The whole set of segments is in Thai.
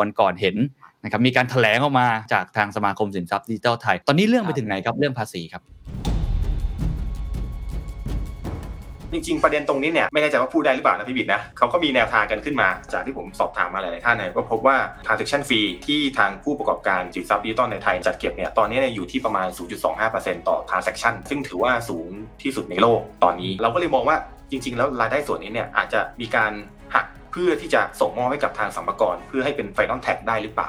วันก่อนเห็นนะครับมีการแถลงออกมาจากทางสมาคมสินทรัพย์ดิจิทัลไทย ตอนนี้เรื่องไปถึงไหนครับเรื่องภาษีครับจริงๆ ประเด็นตรงนี้เนี่ยไม่แน่ใจว่าพูดได้หรือเปล่านะพี่บิดนะเขาก็มีแนวทางกันขึ้นมา จากที่ผมสอบถามมาหลายๆท่านเนี่ยก็พบว่า transaction fee ที่ทางผู้ประกอบการสินทรัพย์ดิจิตอลในไทยจัดเก็บเนี่ยตอนนี้เนี่ยอยู่ที่ประมาณ 0.25%ต่อ transaction ซึ่งถือว่าสูงที่สุดในโลกตอนนี้ เราก็เลยมองว่าจริง ๆ แล้วรายได้ส่วนนี้เนี่ยอาจจะมีการหัก เพื่อที่จะส่งมอบให้กับทางสัมภาระเพื่อให้เป็น final tax ได้หรือเปล่า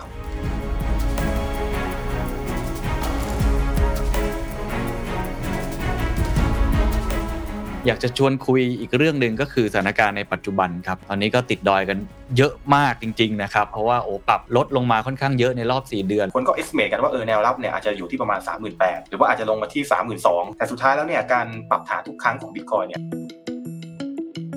อยากจะชวนคุยอีกเรื่องหนึ่งก็คือสถานการณ์ในปัจจุบันครับ ตอนนี้ก็ติดดอยกันเยอะมากจริง ๆ นะครับ เพราะว่าโอ้ปรับลดลงมาค่อนข้างเยอะในรอบ 4 เดือน คนก็ estimate กันว่าเออแนวรับเนี่ยอาจจะอยู่ที่ประมาณ 38,000หรือว่าอาจจะลงมาที่ 32,000แต่สุดท้ายแล้วเนี่ยการปรับฐานทุกครั้งของ Bitcoin เนี่ย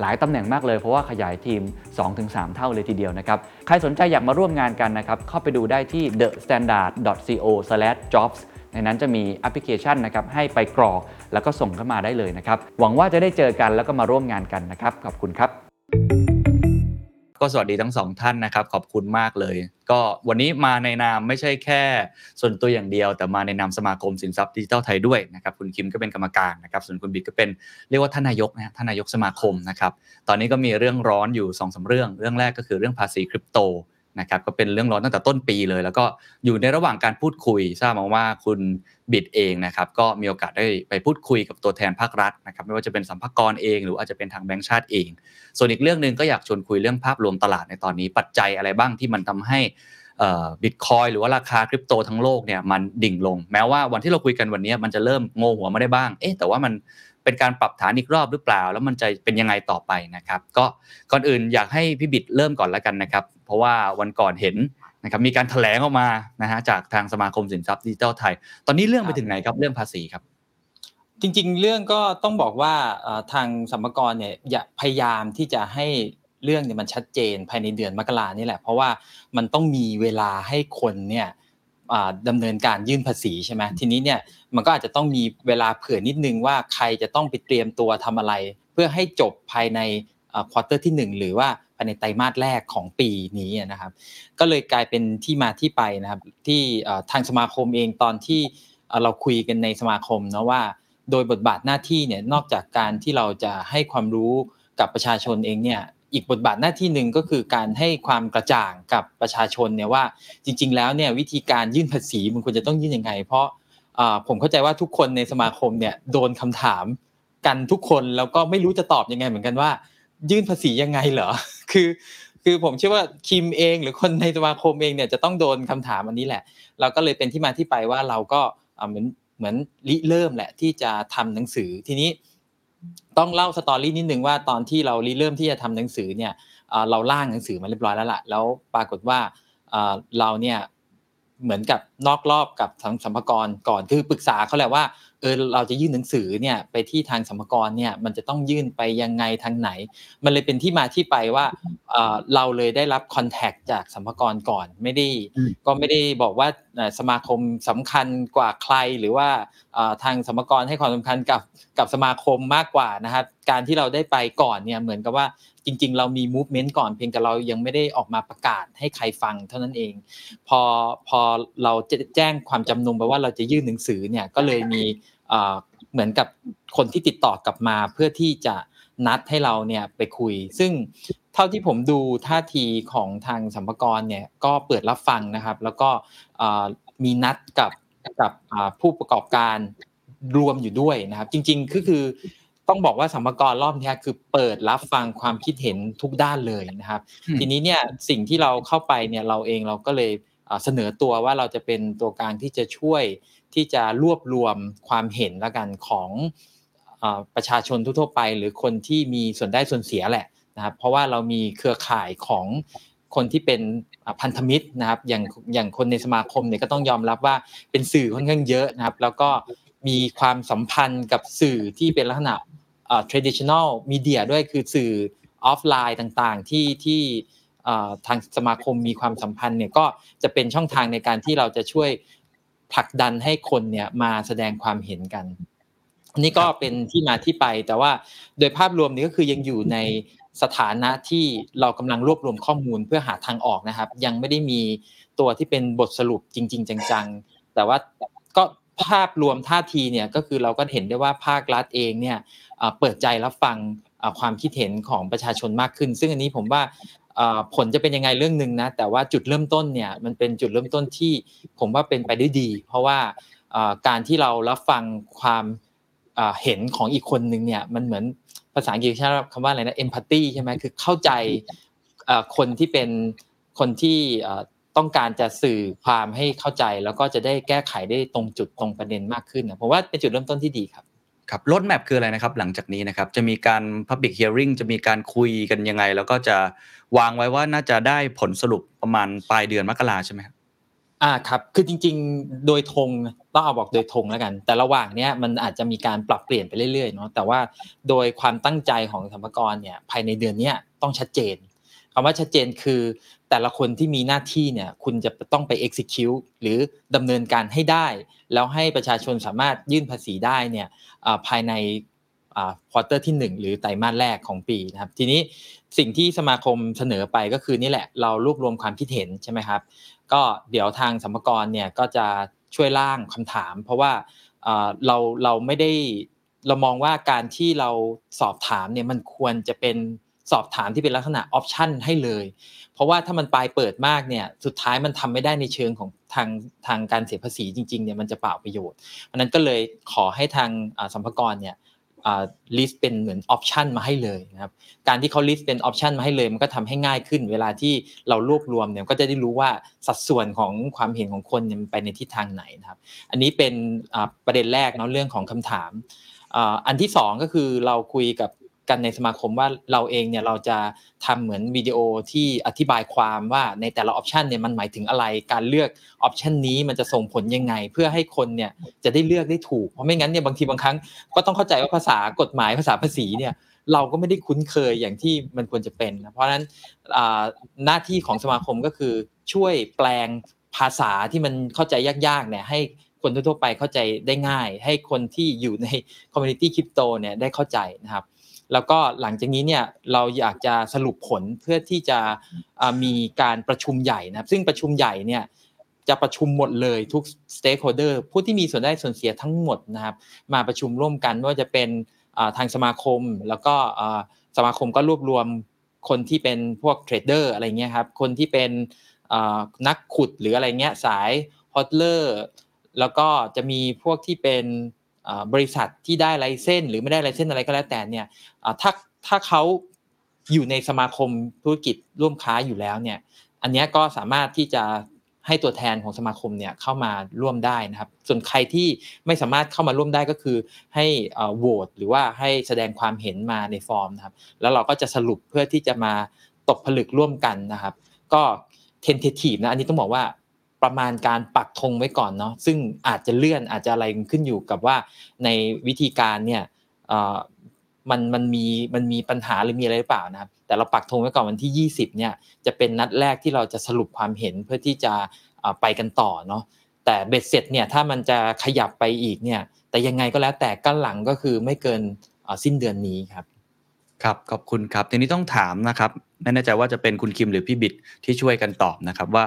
หลายตำแหน่งมากเลยเพราะว่าขยายทีม 2-3 เท่าเลยทีเดียวนะครับ ใครสนใจอยากมาร่วมงานกันนะครับเข้าไปดูได้ที่ thestandard.co/jobs ในนั้นจะมีแอปพลิเคชันนะครับให้ไปกรอกแล้วก็ส่งเข้ามาได้เลยนะครับหวังว่าจะได้เจอกันแล้วก็มาร่วมงานกันนะครับขอบคุณครับ ก็สวัสดีทั้งสองท่านนะครับ ขอบคุณมากเลย ก็วันนี้มาในนามไม่ใช่แค่ ส่วนตัวอย่างเดียว แต่มาในนามสมาคมสินทรัพย์ดิจิทัลไทยด้วยนะครับคุณคิมก็เป็นกรรมการนะครับ ส่วนคุณบิ๊กก็เป็นเรียกว่าท่านนายกนะท่านนายกสมาคมนะครับตอนนี้ก็มีเรื่องร้อนอยู่2อสเรื่อง เรื่องแรกก็คือเรื่องภาษีคริปโต นะครับก็เป็นเรื่องร้อนตั้งแต่ต้นปีเลย แล้วก็อยู่ในระหว่างการพูดคุยทราบมาว่าคุณบิดเองนะครับก็มีโอกาสได้ไปพูดคุยกับตัวแทนภาครัฐนะครับไม่ว่าจะเป็นสัมภารเอง หรืออาจจะเป็นทางแบงก์ชาติเอง ส่วนอีกเรื่องหนึ่งก็อยากชวนคุยเรื่องภาพรวมตลาดในตอนนี้ ปัจจัยอะไรบ้างที่มันทำให้บิตคอยหรือว่าราคาคริปโตทั้งโลกเนี่ยมันดิ่งลง แม้ว่าวันที่เราคุยกันวันนี้มันจะเริ่มโงหัวมาได้บ้างเอ๊ะแต่ว่ามัน เป็นการปรับฐานอีกรอบหรือเปล่า แล้วมันจะเป็นยังไงต่อไปนะครับ ก็ก่อนอื่นอยากให้พี่บิดเริ่มก่อนแล้วกันนะครับ เพราะว่าวันก่อนเห็นนะครับมีการแถลงออกมานะฮะจากทางสมาคมสินทรัพย์ดิจิทัลไทย ตอนนี้เรื่องไปถึงไหนครับเรื่องภาษีครับ จริงๆ เรื่องก็ต้องบอกว่าทางสัมภาระเนี่ยอย่าพยายามที่จะให้เรื่องเนี่ยมันชัดเจนภายในเดือนมกรานี่แหละ เพราะว่ามันต้องมีเวลาให้คนเนี่ย ดำเนินการยื่นภาษีใช่ไหมทีนี้เนี่ยมันก็อาจจะต้องมีเวลาเผื่อนิดนึงว่าใครจะต้องไปเตรียมตัวทำอะไร เพื่อให้จบภายใน quarter ที่ 1 หรือว่าภายในไตรมาสแรกของปีนี้นะครับ ก็เลยกลายเป็นที่มาที่ไปนะครับ ที่ทางสมาคมเองตอนที่เราคุยกันในสมาคมนะว่า โดยบทบาทหน้าที่เนี่ยนอกจากการที่เราจะให้ความรู้กับประชาชนเองเนี่ย อีกบทบาทหน้าที่หนึ่งก็คือการให้ความกระจ่างกับประชาชนเนี่ยว่าจริง ๆ แล้วเนี่ยวิธีการยื่นภาษีมันควรจะต้องยื่นยังไง เพราะผมเข้าใจว่าทุกคนในสมาคมเนี่ยโดนคำถามกันทุกคนแล้วก็ไม่รู้จะตอบยังไงเหมือนกันว่า ยื่นภาษียังไงเหรอคือคือผมเชื่อว่าคิมเองหรือคนในสมาคมเองเนี่ยจะต้องโดนคำถามอันนี้แหละ เราก็เลยเป็นที่มาที่ไปว่าเราก็เหมือนเหมือนริเริ่มแหละที่จะทำหนังสือทีนี้ ต้องเล่าสตอรี่นิดนึงว่าตอนที่เราริเริ่มที่จะทำหนังสือเนี่ยเราล่างหนังสือมาเรียบร้อยแล้วล่ะแล้วปรากฏว่าเราเนี่ยเหมือนกับ นอกรอบกับทางสัมภาระก่อนคือปรึกษาเขาแหละว่าเออเราจะยื่นหนังสือเนี่ยไปที่ทางสัมภาระเนี่ยมันจะต้องยื่นไปยังไงทางไหน มันเลยเป็นที่มาที่ไปว่าเราเลยได้รับคอนแทคจากสัมภาระก่อนไม่ได้ก็ไม่ได้บอกว่าสมาคมสำคัญกว่าใครหรือว่าทางสัมภาระให้ความสำคัญกับกับสมาคมมากกว่านะครับการที่เราได้ไปก่อนเนี่ยเหมือนกับว่าจริง ๆ เรามี movement ก่อนเพียงแต่เรายังไม่ได้ออกมาประกาศให้ใครฟังเท่านั้นเอง พอพอเราจะแจ้งความจำนงไปว่าเราจะยื่นหนังสือเนี่ยก็เลยมีเหมือนกับคนที่ติดต่อกลับมาเพื่อที่จะนัดให้เราเนี่ยไปคุย ซึ่งเท่าที่ผมดูท่าทีของทางสัมภาระเนี่ยก็เปิดรับฟังนะครับ แล้วก็มีนัดกับกับผู้ประกอบการรวมอยู่ด้วยนะครับ จริงๆก็คือต้องบอกว่าสัมภาระรอบนี้คือเปิดรับฟังความคิดเห็นทุกด้านเลยนะครับ ทีนี้เนี่ยสิ่งที่เราเข้าไปเนี่ยเราเองเราก็เลย เสนอตัวว่าเราจะเป็นตัวกลางที่จะช่วยที่จะรวบรวมความเห็นละกันของประชาชนทั่วไป หรือคนที่มีส่วนได้ส่วนเสียแหละนะครับเพราะว่าเรามีเครือข่ายของคนที่เป็นพันธมิตรนะครับอย่างอย่างคนในสมาคมเนี่ยก็ต้องยอมรับว่าเป็นสื่อค่อนข้างเยอะนะครับ แล้วก็มีความสัมพันธ์กับสื่อที่เป็นลักษณะ traditional media ด้วยคือสื่อออฟไลน์ต่างๆ ที่ที่ ทางสมาคมมีความสัมพันธ์เนี่ยก็จะเป็นช่องทางในการที่เราจะช่วยผลักดันให้คนเนี่ยมาแสดงความเห็นกันนี่ก็เป็นที่มาที่ไปแต่ว่าโดยภาพรวมนี้ก็คือยังอยู่ในสถานะที่เรากำลังรวบรวมข้อมูลเพื่อหาทางออกนะครับ ยังไม่ได้มีตัวที่เป็นบทสรุปจริง ๆ จังๆ แต่ว่าก็ภาพรวมท่าทีเนี่ยก็คือเราก็เห็นได้ว่าภาครัฐเองเนี่ยเปิดใจรับฟังความคิดเห็นของประชาชนมากขึ้น ซึ่งอันนี้ผมว่า ผลจะเป็นยังไงเรื่องหนึ่งนะแต่ว่าจุดเริ่มต้นเนี่ยมันเป็นจุดเริ่มต้นที่ผมว่าเป็นไปได้ดี เพราะว่าการที่เรารับฟังความเห็นของอีกคนหนึ่งเนี่ยมันเหมือนภาษาอังกฤษใช้คำว่าอะไรนะเอมพัตตีใช่ไหมคือเข้าใจคนที่เป็นคนที่ต้องการจะสื่อความให้เข้าใจแล้วก็จะได้แก้ไขได้ตรงจุดตรงประเด็นมากขึ้นนะผมว่าเป็นจุดเริ่มต้นที่ดีครับ ครับรถแมพคืออะไรนะครับ หลังจากนี้นะครับจะมีการ Public Hearing จะมีการคุยกันยังไง แล้วก็จะวางไว้ว่าน่าจะได้ผลสรุปประมาณปลายเดือนมกราใช่ไหมครับอ่าครับคือจริง ๆ โดยธงต้องเอาบอกโดยธงแล้วกัน แต่ระหว่างเนี้ยมันอาจจะมีการปรับเปลี่ยนไปเรื่อยๆเนาะแต่ว่าโดยความตั้งใจของสรรพากรเนี่ยภายในเดือนเนี้ยต้องชัดเจนคำว่าชัดเจนคือ แต่ละคนที่มีหน้าที่เนี่ยคุณจะต้องไป execute หรือดำเนินการให้ได้ แล้วให้ประชาชนสามารถยื่นภาษีได้เนี่ยภายในควอเตอร์ที่ 1 หรือไตรมาสแรกของปีนะครับทีนี้สิ่งที่สมาคมเสนอไปก็คือนี่แหละเรารวบรวมความคิดเห็นใช่ไหมครับก็เดี๋ยวทางสัมภาระเนี่ยก็จะช่วยร่างคำถาม เพราะว่าเราเราไม่ได้เรามองว่าการที่เราสอบถามเนี่ยมันควรจะเป็นสอบถามที่เป็นลักษณะ option ให้เลย เพราะว่าถ้ามันปลายเปิดมากเนี่ยสุดท้ายมันทำไม่ได้ในเชิงของทางทางการเสียภาษีจริงๆเนี่ยมันจะเปล่าประโยชน์เพราะนั้นก็เลยขอให้ทางสรรพากรเนี่ย list เป็นเหมือน option มาให้เลยนะครับการที่เขา list เป็น option มาให้เลยมันก็ทำให้ง่ายขึ้น เวลาที่เรารวบรวมเนี่ยก็จะได้รู้ว่าสัดส่วนของความเห็นของคนเนี่ยไปในทิศทางไหนนะครับอันนี้เป็นประเด็นแรกเนาะเรื่องของคำถามอันที่2ก็คือเราคุยกับ กันในสมาคมว่าเราเองเนี่ยเราจะทำเหมือนวิดีโอที่อธิบายความว่าในแต่ละออปชันเนี่ยมันหมายถึงอะไร การเลือกออปชันนี้มันจะส่งผลยังไง เพื่อให้คนเนี่ยจะได้เลือกได้ถูก เพราะไม่งั้นเนี่ยบางทีบางครั้งก็ต้องเข้าใจว่าภาษากฎหมายภาษาภาษีเนี่ยเราก็ไม่ได้คุ้นเคยอย่างที่มันควรจะเป็นเพราะฉะนั้นหน้าที่ของสมาคมก็คือช่วยแปลงภาษาที่มันเข้าใจยากๆเนี่ยให้คนทั่วไปเข้าใจได้ง่าย ให้คนที่อยู่ใน community คริปโตเนี่ยได้เข้าใจนะครับ แล้วก็หลังจากนี้เนี่ยเราอยากจะสรุปผลเพื่อที่จะมีการประชุมใหญ่นะครับซึ่งประชุมใหญ่เนี่ยจะประชุมหมดเลยทุก stakeholder ผู้ที่มีส่วนได้ส่วนเสียทั้งหมดนะครับ มาประชุมร่วมกันไม่ว่าจะเป็นทางสมาคม แล้วก็สมาคมก็รวบรวมคนที่เป็นพวก trader อะไรเงี้ยครับคนที่เป็นนักขุดหรืออะไรเงี้ยสาย hodler แล้วก็จะมีพวกที่เป็น บริษัทที่ได้ license หรือไม่ได้ license อะไรก็แล้วแต่เนี่ยถ้าถ้าเขาอยู่ในสมาคมธุรกิจร่วมค้าอยู่แล้วเนี่ย อันนี้ก็สามารถที่จะให้ตัวแทนของสมาคมเนี่ยเข้ามาร่วมได้นะครับ ส่วนใครที่ไม่สามารถเข้ามาร่วมได้ก็คือให้โหวตหรือว่าให้แสดงความเห็นมาในฟอร์มนะครับ แล้วเราก็จะสรุปเพื่อที่จะมาตกผลึกร่วมกันนะครับ ก็เทนเททีฟนะ อันนี้ต้องบอกว่า ประมาณการปักธงไว้ก่อนเนาะซึ่งอาจจะเลื่อนอาจจะอะไรขึ้นอยู่กับว่าในวิธีการเนี่ยมันมันมีมันมีปัญหาหรือมีอะไรหรือเปล่านะครับแต่เราปักธงไว้ก่อนวันที่ 20เนี่ยจะเป็นนัดแรกที่เราจะสรุปความเห็นเพื่อที่จะไปกันต่อเนาะแต่เบ็ดเสร็จเนี่ยถ้ามันจะขยับไปอีกเนี่ยแต่ยังไงก็แล้วแต่กั้นหลังก็คือไม่เกินสิ้นเดือนนี้ครับครับขอบคุณครับทีนี้ต้องถามนะครับไม่แน่ใจว่าจะเป็นคุณคิมหรือพี่บิดที่ช่วยกันตอบนะครับว่า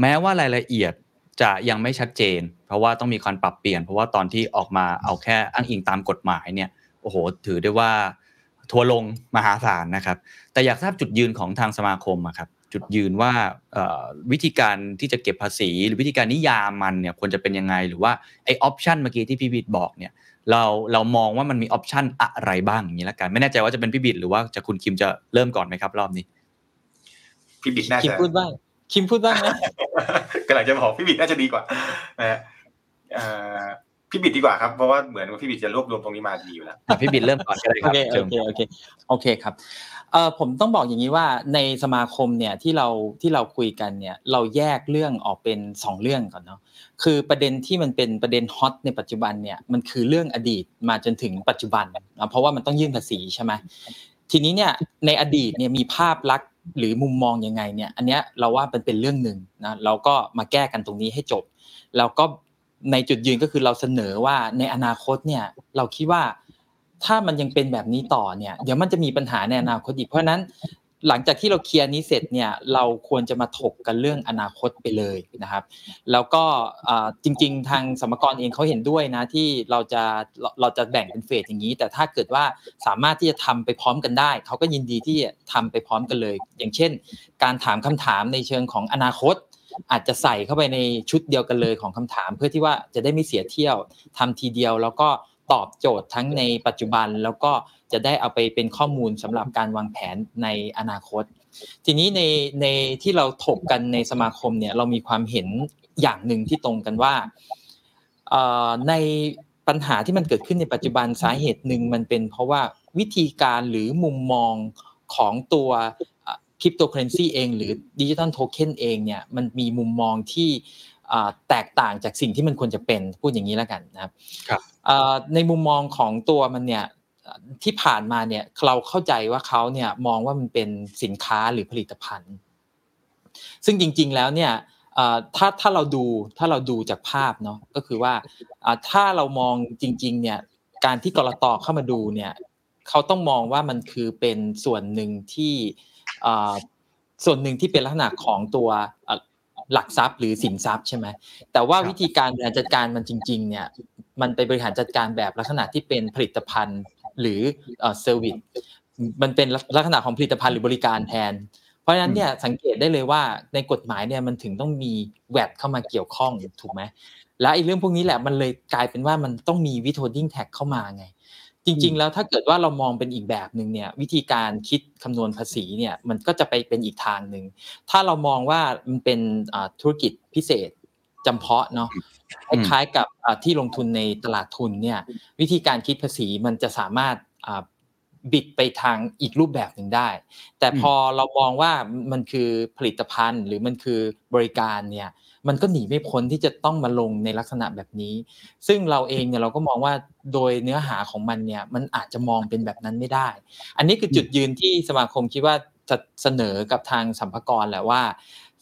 แม้ว่ารายละเอียดจะยังไม่ชัดเจน เพราะว่าต้องมีการปรับเปลี่ยน เพราะว่าตอนที่ออกมาเอาแค่อ้างอิงตามกฎหมายเนี่ยโอ้โหถือได้ว่าทัวลงมหาศาลนะครับ แต่อยากทราบจุดยืนของทางสมาคมครับจุดยืนว่าวิธีการที่จะเก็บภาษี หรือวิธีการนิยามมันเนี่ยควรจะเป็นยังไง หรือว่าไอออปชันเมื่อกี้ที่พี่บิดบอกเนี่ยเราเรามองว่ามันมีออปชันอะไรบ้างอย่างนี้ละกัน ไม่แน่ใจว่าจะเป็นพี่บิดหรือว่าจะคุณคิมจะเริ่มก่อนไหมครับ รอบนี้ พี่บิดน่าจะคิมพูดบ้าง คิมพูดบ้างนะกำลังจะบอกพี่บิดน่าจะดีกว่านะฮะพี่บิดดีกว่าครับเพราะว่าเหมือนว่าพี่บิดจะรวบรวมตรงนี้มาดีอยู่แล้วพี่บิดเริ่มก่อนก็ได้ครับโอเคโอเคโอเคโอเคครับเอ่อผมต้องบอกอย่างนี้ว่าในสมาคมเนี่ยที่เราที่เราคุยกันเนี่ยเราแยกเรื่องออกเป็น 2 เรื่องก่อนเนาะคือประเด็นที่มันเป็นประเด็นฮอตในปัจจุบันเนี่ยมันคือเรื่องอดีตมาจนถึงปัจจุบันนะเพราะว่ามันต้องยื่นภาษีใช่ไหมทีนี้เนี่ยในอดีตเนี่ยมีภาพลักษณ์ หรือมุมมองยังไงเนี่ยอันเนี้ยเราว่าเป็นเป็นเรื่องหนึ่งนะเราก็มาแก้กันตรงนี้ให้จบ แล้วก็ในจุดยืนก็คือเราเสนอว่าในอนาคตเนี่ยเราคิดว่าถ้ามันยังเป็นแบบนี้ต่อเนี่ยเดี๋ยวมันจะมีปัญหาในอนาคตอีกเพราะนั้น หลังจากที่เราเคลียร์นี้เสร็จเนี่ยเราควรจะมาถกกันเรื่องอนาคตไปเลยนะครับ แล้วก็จริง ๆ ทางสมกรเองเขาเห็นด้วยนะที่เราจะเราจะแบ่งเป็นเฟสอย่างนี้ แต่ถ้าเกิดว่าสามารถที่จะทำไปพร้อมกันได้เขาก็ยินดีที่จะทำไปพร้อมกันเลย อย่างเช่น การถามคำถามในเชิงของอนาคต อาจจะใส่เข้าไปในชุดเดียวกันเลยของคำถาม เพื่อที่ว่าจะได้ไม่เสียเที่ยวทำทีเดียวแล้วก็ ตอบโจทย์ทั้งในปัจจุบันแล้วก็จะได้เอาไปเป็นข้อมูลสำหรับการวางแผนในอนาคต ทีนี้ในในที่เราถกกันในสมาคมเนี่ยเรามีความเห็นอย่างหนึ่งที่ตรงกันว่าในปัญหาที่มันเกิดขึ้นในปัจจุบันสาเหตุหนึ่งมันเป็นเพราะว่าวิธีการหรือมุมมองของตัวคริปโตเคอเรนซีเอง หรือดิจิทัลโทเค็นเองเนี่ยมันมีมุมมองที่ แตกต่างจากสิ่งที่มันควรจะเป็นพูดอย่างนี้แล้วกันนะครับในมุมมองของตัวมันเนี่ยที่ผ่านมาเนี่ยเราเข้าใจว่าเขาเนี่ยมองว่ามันเป็นสินค้าหรือผลิตภัณฑ์ ซึ่งจริง ๆแล้วเนี่ยถ้าถ้าเราดูถ้าเราดูจากภาพเนาะก็คือว่าถ้าเรามองจริง ๆ เนี่ยการที่กลตเข้ามาดูเนี่ยเขาต้องมองว่ามันคือเป็นส่วนหนึ่งที่ส่วนหนึ่งที่เป็นลักษณะของตัว หลักทรัพย์หรือสินทรัพย์ใช่ไหมแต่ว่าวิธีการบริหารจัดการมันจริง ๆ เนี่ยมันไปบริหารจัดการแบบลักษณะที่เป็นผลิตภัณฑ์หรือ service มันเป็นลักษณะของผลิตภัณฑ์หรือบริการแทน เพราะฉะนั้นเนี่ยสังเกตได้เลยว่าในกฎหมายเนี่ยมันถึงต้องมี VAT เข้ามาเกี่ยวข้องถูกไหมและไอ้เรื่องพวกนี้แหละมันเลยกลายเป็นว่ามันต้องมี withholding tax เข้ามาไง จริง ๆ แล้วถ้าเกิดว่าเรามองเป็นอีกแบบหนึ่งเนี่ยวิธีการคิดคำนวณภาษีเนี่ยมันก็จะไปเป็นอีกทางหนึ่งถ้าเรามองว่ามันเป็นธุรกิจพิเศษจำเพาะเนาะคล้ายๆกับที่ลงทุนในตลาดทุนเนี่ยวิธีการคิดภาษีมันจะสามารถบิดไปทางอีกรูปแบบหนึ่งได้ แต่พอเรามองว่ามันคือผลิตภัณฑ์หรือมันคือบริการเนี่ย มันก็หนีไม่พ้นที่จะต้องมาลงในลักษณะแบบนี้ ซึ่งเราเองเนี่ยเราก็มองว่าโดยเนื้อหาของมันเนี่ยมันอาจจะมองเป็นแบบนั้นไม่ได้ อันนี้คือจุดยืนที่สมาคมคิดว่าจะเสนอกับทางสรรพากรแหละว่า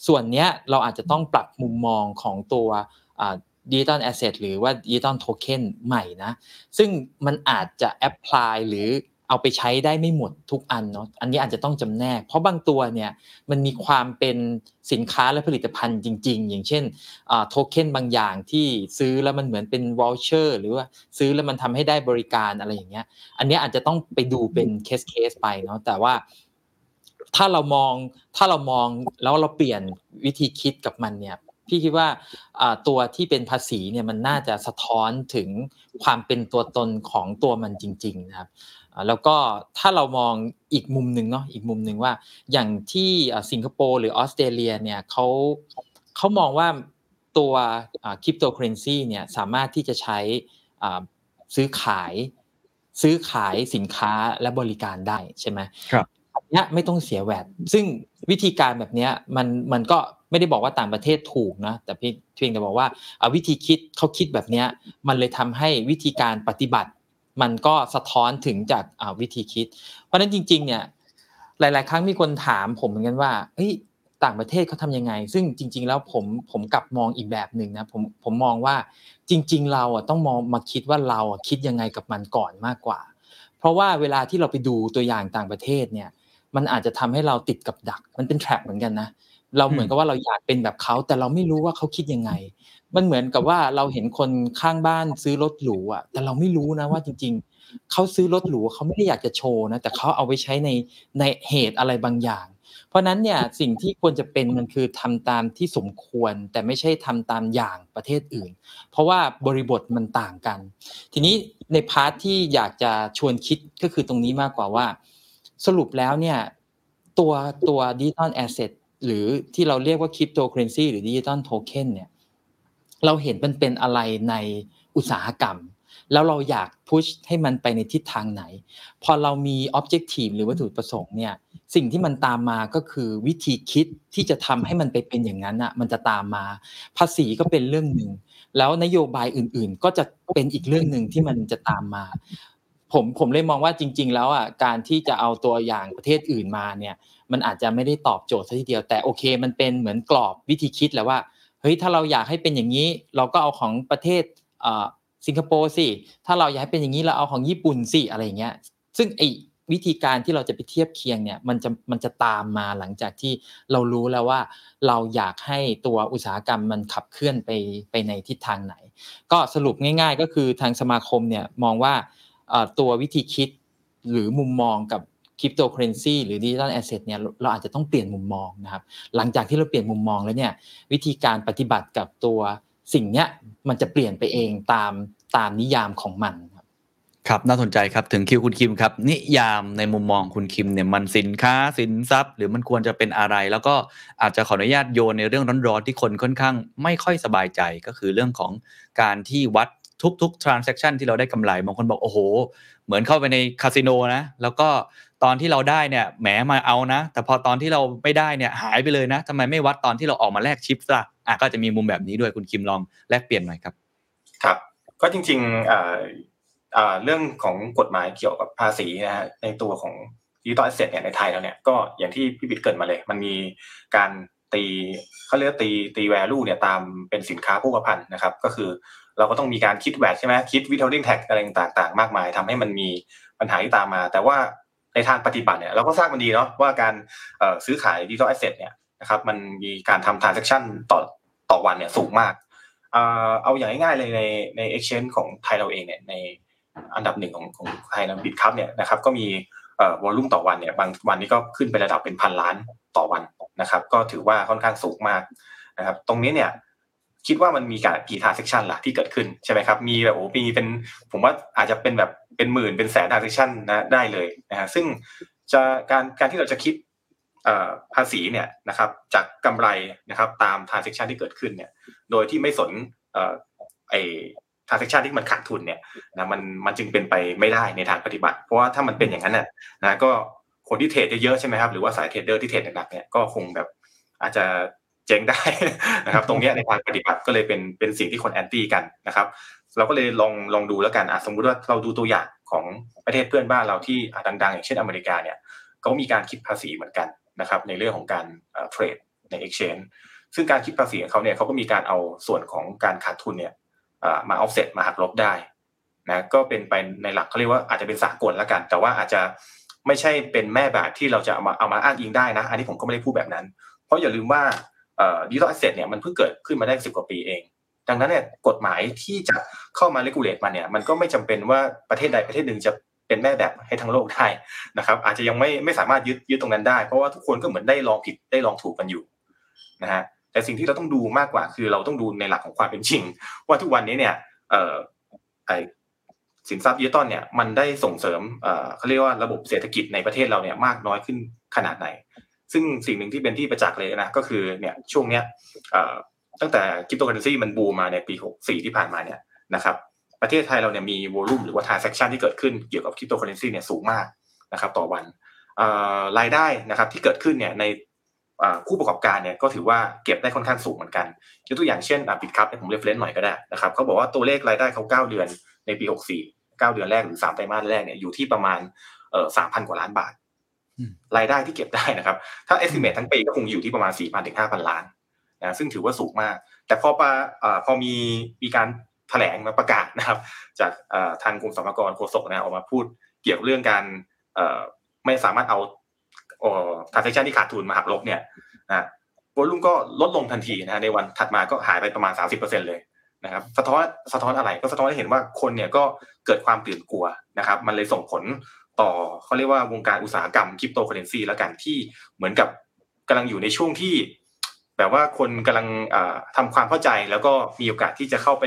ส่วนเนี้ยเราอาจจะต้องปรับมุมมองของตัว digital asset หรือว่าดิจิตอลโทเค็นใหม่นะ ซึ่งมันอาจจะ apply หรือ เอาไปใช้ได้ไม่หมดทุกอันเนาะอันนี้อาจจะต้องจำแนก เพราะบางตัวเนี่ยมันมีความเป็นสินค้าและผลิตภัณฑ์จริง ๆ อย่างเช่นโทเค็นบางอย่างที่ซื้อแล้วมันเหมือนเป็น voucher หรือว่าซื้อแล้วมันทำให้ได้บริการอะไรอย่างเงี้ย อันนี้อาจจะต้องไปดูเป็น case case ไปเนาะแต่ว่าถ้าเรามองถ้าเรามองแล้วเราเปลี่ยนวิธีคิดกับมันเนี่ยพี่คิดว่าตัวที่เป็นภาษีเนี่ยมันน่าจะสะท้อนถึงความเป็นตัวตนของตัวมันจริง ๆ นะครับ แล้วก็ถ้าเรามองอีกมุมหนึ่งเนาะอีกมุมหนึ่งว่า อย่างที่สิงคโปร์หรือออสเตรเลียเนี่ยเขาเขามองว่าตัวคริปโตเคอเรนซีเนี่ยสามารถที่จะใช้ซื้อขายซื้อขายสินค้าและบริการได้ใช่ไหมครับเนี้ยไม่ต้องเสียแวดซึ่งวิธีการแบบเนี้ยมันมันก็ไม่ได้บอกว่าต่างประเทศถูกนะแต่เพียงแต่บอกว่าวิธีคิดเขาคิดแบบเนี้ยมันเลยทำให้วิธีการปฏิบัติ มันก็สะท้อนถึงจากวิธีคิด เพราะฉะนั้นจริง ๆ เนี่ย หลาย ๆ ครั้งมีคนถามผมเหมือนกันว่าเฮ้ยต่างประเทศเขาทำยังไง ซึ่งจริง ๆ แล้วผมผมกลับมองอีกแบบหนึ่งนะผมผมมองว่าจริง ๆ เราอะต้องมองมาคิดว่าเราอะคิดยังไงกับมันก่อนมากกว่า เพราะว่าเวลาที่เราไปดูตัวอย่างต่างประเทศเนี่ย มันอาจจะทำให้เราติดกับดัก มันเป็นแทร็กเหมือนกันนะ เราเหมือนกับว่าเราอยากเป็นแบบเขาแต่เราไม่รู้ว่าเขาคิดยังไง มันเหมือนกับว่าเราเห็นคนข้างบ้านซื้อรถหรูอะ แต่เราไม่รู้นะว่าจริง ๆเขาซื้อรถหรูเขาไม่ได้อยากจะโชว์นะแต่เขาเอาไว้ใช้ในในเหตุอะไรบางอย่าง เพราะนั้นเนี่ยสิ่งที่ควรจะเป็นมันคือทำตามที่สมควร แต่ไม่ใช่ทำตามอย่างประเทศอื่น เพราะว่าบริบทมันต่างกัน ทีนี้ใน part ที่อยากจะชวนคิดก็คือตรงนี้มากกว่าว่า สรุปแล้วเนี่ยตัวตัว digital asset หรือที่เราเรียกว่าคริปโตเคอเรนซีหรือดิจิตอลโทเค็นเนี่ยเราเห็นมันเป็นอะไรในอุตสาหกรรม แล้วเราอยากพุชให้มันไปในทิศทางไหน พอเรามีออบเจกตีฟหรือวัตถุประสงค์เนี่ยสิ่งที่มันตามมาก็คือวิธีคิดที่จะทำให้มันไปเป็นอย่างนั้นอะมันจะตามมา ภาษีก็เป็นเรื่องหนึ่งแล้วนโยบายอื่นๆ ก็จะเป็นอีกเรื่องหนึ่งที่มันจะตามมา ผมผมเลยมองว่าจริง ๆ แล้วอะการที่จะเอาตัวอย่างประเทศอื่นมาเนี่ย มันอาจจะไม่ได้ตอบโจทย์ซะทีเดียวแต่โอเค มันเป็นเหมือนกรอบวิธีคิดแหละว่าเฮ้ยถ้าเราอยากให้เป็นอย่างนี้ เราก็เอาของประเทศสิงคโปร์สิถ้าเราอยากให้เป็นอย่างนี้เราเอาของญี่ปุ่นสิอะไรเงี้ยซึ่งไอวิธีการที่เราจะไปเทียบเคียงเนี่ยมันจะมันจะตามมาหลังจากที่เรารู้แล้วว่า เราอยากให้ตัวอุตสาหกรรมมันขับเคลื่อนไปไปในทิศทางไหน ก็สรุปง่าย ๆ ก็คือทางสมาคมเนี่ยมองว่าตัววิธีคิดหรือมุมมองกับ คริปโตเคอเรนซีหรือ digital asset เนี่ยเราอาจจะต้องเปลี่ยนมุมมองนะครับ หลังจากที่เราเปลี่ยนมุมมองแล้วเนี่ยวิธีการปฏิบัติกับตัวสิ่งเนี้ยมันจะเปลี่ยนไปเองตามตามนิยามของมันครับครับน่าสนใจครับถึงคิวคุณคิมครับ นิยามในมุมมองคุณคิมเนี่ยมันสินค้าสินทรัพย์ หรือมันควรจะเป็นอะไร แล้วก็อาจจะขออนุญาตโยนในเรื่องร้อนๆที่คนค่อนข้าง ไม่ค่อยสบายใจก็คือเรื่องของการที่วัดทุกๆ transaction ที่เราได้กำไรบางคนบอกโอ้โห เหมือนเข้าไปในคาสิโนนะแล้วก็ ตอนที่เราได้เนี่ยแหมมาเอานะ แต่พอตอนที่เราไม่ได้เนี่ยหายไปเลยนะทำไมไม่วัดตอนที่เราออกมาแลกชิปล่ะอะก็จะมีมุมแบบนี้ด้วยคุณคิมลองแลกเปลี่ยนหน่อยครับ ครับ ก็จริงๆเรื่องของกฎหมายเกี่ยวกับภาษีนะฮะในตัวของ digital asset เนี่ยในไทยแล้วเนี่ยก็อย่างที่พี่บิดเกริ่นมาเลย มันมีการตีเขาเรียกตีตี value เนี่ยตามเป็นสินค้าผู้ประพันธ์นะครับ ก็คือเราก็ต้องมีการคิด VAT ใช่ไหมคิด withholding tax อะไรต่างๆ มากมายทำให้มันมีปัญหาที่ตามมา แต่ว่า ในทางปฏิบัติเนี่ยเราก็ทราบมันดีเนาะว่าการซื้อขาย digital asset เนี่ยนะครับมันมีการทำ transaction ต่อต่อวันเนี่ยสูงมาก เอาอย่างง่ายๆเลยในใน exchange ของไทยเราเองเนี่ยในอันดับหนึ่งของของไทยนะ Bitkub เนี่ยนะครับก็มีเอ่อ volume ต่อวันเนี่ยบางวันนี้ก็ขึ้นไประดับเป็นพันล้านต่อวันนะครับ ก็ถือว่าค่อนข้างสูงมากนะครับ ตรงนี้เนี่ย คิดว่ามันมีการกี่ transaction ล่ะที่เกิดขึ้นใช่ไหมครับมีแบบโอ้มีเป็นผมว่าอาจจะเป็นแบบเป็นหมื่นเป็นแสน transaction นะได้เลยนะฮะซึ่งจะการการที่เราจะคิดภาษีเนี่ยนะครับจากกำไรนะครับตาม transaction ที่เกิดขึ้นเนี่ยโดยที่ไม่สนไอ transaction ที่มันขาดทุนเนี่ยนะมันมันจึงเป็นไปไม่ได้ในทางปฏิบัติ เพราะว่าถ้ามันเป็นอย่างนั้นน่ะนะก็คนที่เทรดเยอะใช่ไหมครับหรือว่าสายเทรดเดอร์ที่เทรดหนักๆเนี่ยก็คงแบบอาจจะ เจ๊งได้นะครับ ตรงนี้ในทางปฏิบัติก็เลยเป็นเป็นสิ่งที่คนแอนตี้กันนะครับ เราก็เลยลองลองดูแล้วกันสมมุติว่าเราดูตัวอย่างของประเทศเพื่อนบ้านเราที่ดังๆ อย่างเช่นอเมริกาเนี่ยก็มีการคิดภาษีเหมือนกันนะครับ ในเรื่องของการเทรดใน exchange ซึ่งการคิดภาษีของเขาเนี่ยเขาก็มีการเอาส่วนของการขาดทุนเนี่ยมา offset มาหักลบได้นะก็เป็นไปในหลักเขาเรียกว่าอาจจะเป็นสากลแล้วกัน แต่ว่าอาจจะไม่ใช่เป็นแม่แบบที่เราจะเอามาเอามาอ้างอิงได้นะ อันนี้ผมก็ไม่ได้พูดแบบนั้น เพราะอย่าลืมว่า ดิจิทัลแอสเซทเนี่ยมันเพิ่งเกิดขึ้นมาได้สิบกว่าปีเอง ดังนั้นเนี่ยกฎหมายที่จะเข้ามาเลกูเลตมาเนี่ยมันก็ไม่จำเป็นว่าประเทศใดประเทศหนึ่งจะเป็นแม่แบบให้ทั้งโลกได้นะครับอาจจะยังไม่ไม่สามารถยึดยึดตรงนั้นได้ เพราะว่าทุกคนก็เหมือนได้ลองผิดได้ลองถูกกันอยู่นะฮะแต่สิ่งที่เราต้องดูมากกว่าคือเราต้องดูในหลักของความเป็นจริง ว่าทุกวันนี้เนี่ยเอ่อไอสินทรัพย์ดิจิตอลเนี่ยมันได้ส่งเสริมเขาเรียกว่าระบบเศรษฐกิจในประเทศเราเนี่ยมากน้อยขึ้นขนาดไหน ซึ่งสิ่งหนึ่งที่เป็นที่ประจักษ์เลยนะก็คือเนี่ยช่วงเนี้ยตั้งแต่คริปโตเคอเรนซีมันบูมมาในปี 64 ที่ผ่านมาเนี่ยนะครับประเทศไทยเราเนี่ยมี volume หรือว่าทราน s ซ c t i o n ที่เกิดขึ้นเกี่ยวกับคริปโตเคอเรนซีเนี่ยสูงมากนะครับต่อวันรายได้นะครับที่เกิดขึ้นเนี่ยในผู้ประกอบการเนี่ยก็ถือว่าเก็บได้ค่อนข้างสูงเหมือนกันยกตัวอย่างเช่น Bitkub ผม reference หน่อยก็ได้นะครับเขาบอกว่าตัวเลขรายได้เขา9 เดือนในปี 64 9 เดือนแรกหรือ3ไตรมาสแรกเนี่ยอยู่ที่ประมาณ3,000 กว่าล้านบาท รายได้ที่เก็บได้นะครับ ถ้า estimate ทั้งปีก็คงอยู่ที่ประมาณ 4,000ถึง5,000 ล้านนะซึ่งถือว่าสูงมาก แต่พอปาพอมีมีการแถลงมาประกาศนะครับ จากทางกรมสรรพากรโฆษกนะออกมาพูดเกี่ยวเรื่องการไม่สามารถเอาtransaction ที่ขาดทุนมาหักลบเนี่ยนะ volume ก็ลดลงทันทีนะในวันถัดมาก็หายไปประมาณ 30%เลยนะครับสะท้อนสะท้อนอะไรก็สะท้อนให้เห็นว่าคนเนี่ยก็เกิดความตื่นกลัวนะครับ มันเลยส่งผล ต่อเขาเรียกว่าวงการอุตสาหกรรมคริปโตเคอเรนซีแล้วกันที่เหมือนกับกำลังอยู่ในช่วงที่ แบบว่าคนกำลังทำความเข้าใจแล้วก็มีโอกาสที่จะเข้าไป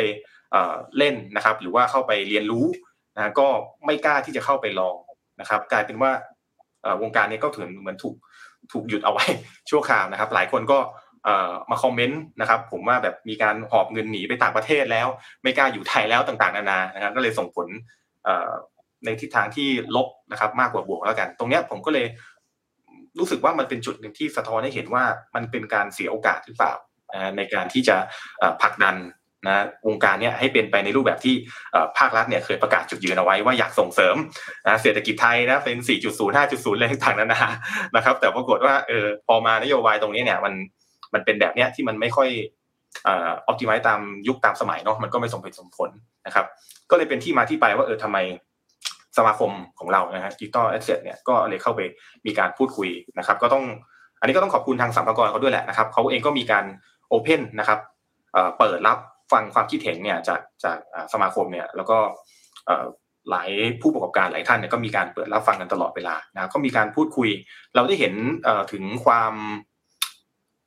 เล่นนะครับ หรือว่าเข้าไปเรียนรู้นะก็ไม่กล้าที่จะเข้าไปลองนะครับ กลายเป็นว่าวงการนี้ก็ถึงเหมือนถูกถูกหยุดเอาไว้ชั่วคราวนะครับ หลายคนก็มาคอมเมนต์นะครับ ผมว่าแบบมีการหอบเงินหนีไปต่างประเทศแล้ว ไม่กล้าอยู่ไทยแล้วต่างๆนานานะครับก็เลยส่งผล ในทิศทางที่ลบนะครับมากกว่าบวกแล้วกัน ตรงนี้ผมก็เลยรู้สึกว่ามันเป็นจุดหนึ่งที่สะท้อนให้เห็นว่ามันเป็นการเสียโอกาสหรือเปล่าในการที่จะผลักดันนะวงการเนี้ยให้เป็นไปในรูปแบบที่ภาครัฐเนี่ยเคยประกาศจุดยืนเอาไว้ว่าอยากส่งเสริมนะเศรษฐกิจไทยนะเป็น 4.0 5.0 อะไรต่างๆนานานะครับ แต่ปรากฏว่าเออพอมานโยบายตรงนี้เนี่ยมันมันเป็นแบบเนี้ยที่มันไม่ค่อย optimize ตามยุคตามสมัยเนาะมันก็ไม่สมเหตุสมผลนะครับ ก็เลยเป็นที่มาที่ไปว่าเออทำไม สมาคมของเรานะฮะ digital asset เนี่ยก็เลยเข้าไปมีการพูดคุยนะครับ ก็ต้องอันนี้ก็ต้องขอบคุณทางสรรพากรเขาด้วยแหละนะครับเขาเองก็มีการโอเพนนะครับเปิดรับฟังความคิดเห็นเนี่ยจากจากสมาคมเนี่ยแล้วก็หลายผู้ประกอบการหลายท่านเนี่ยก็มีการเปิดรับฟังกันตลอดเวลานะก็มีการพูดคุย เราได้เห็นถึงความ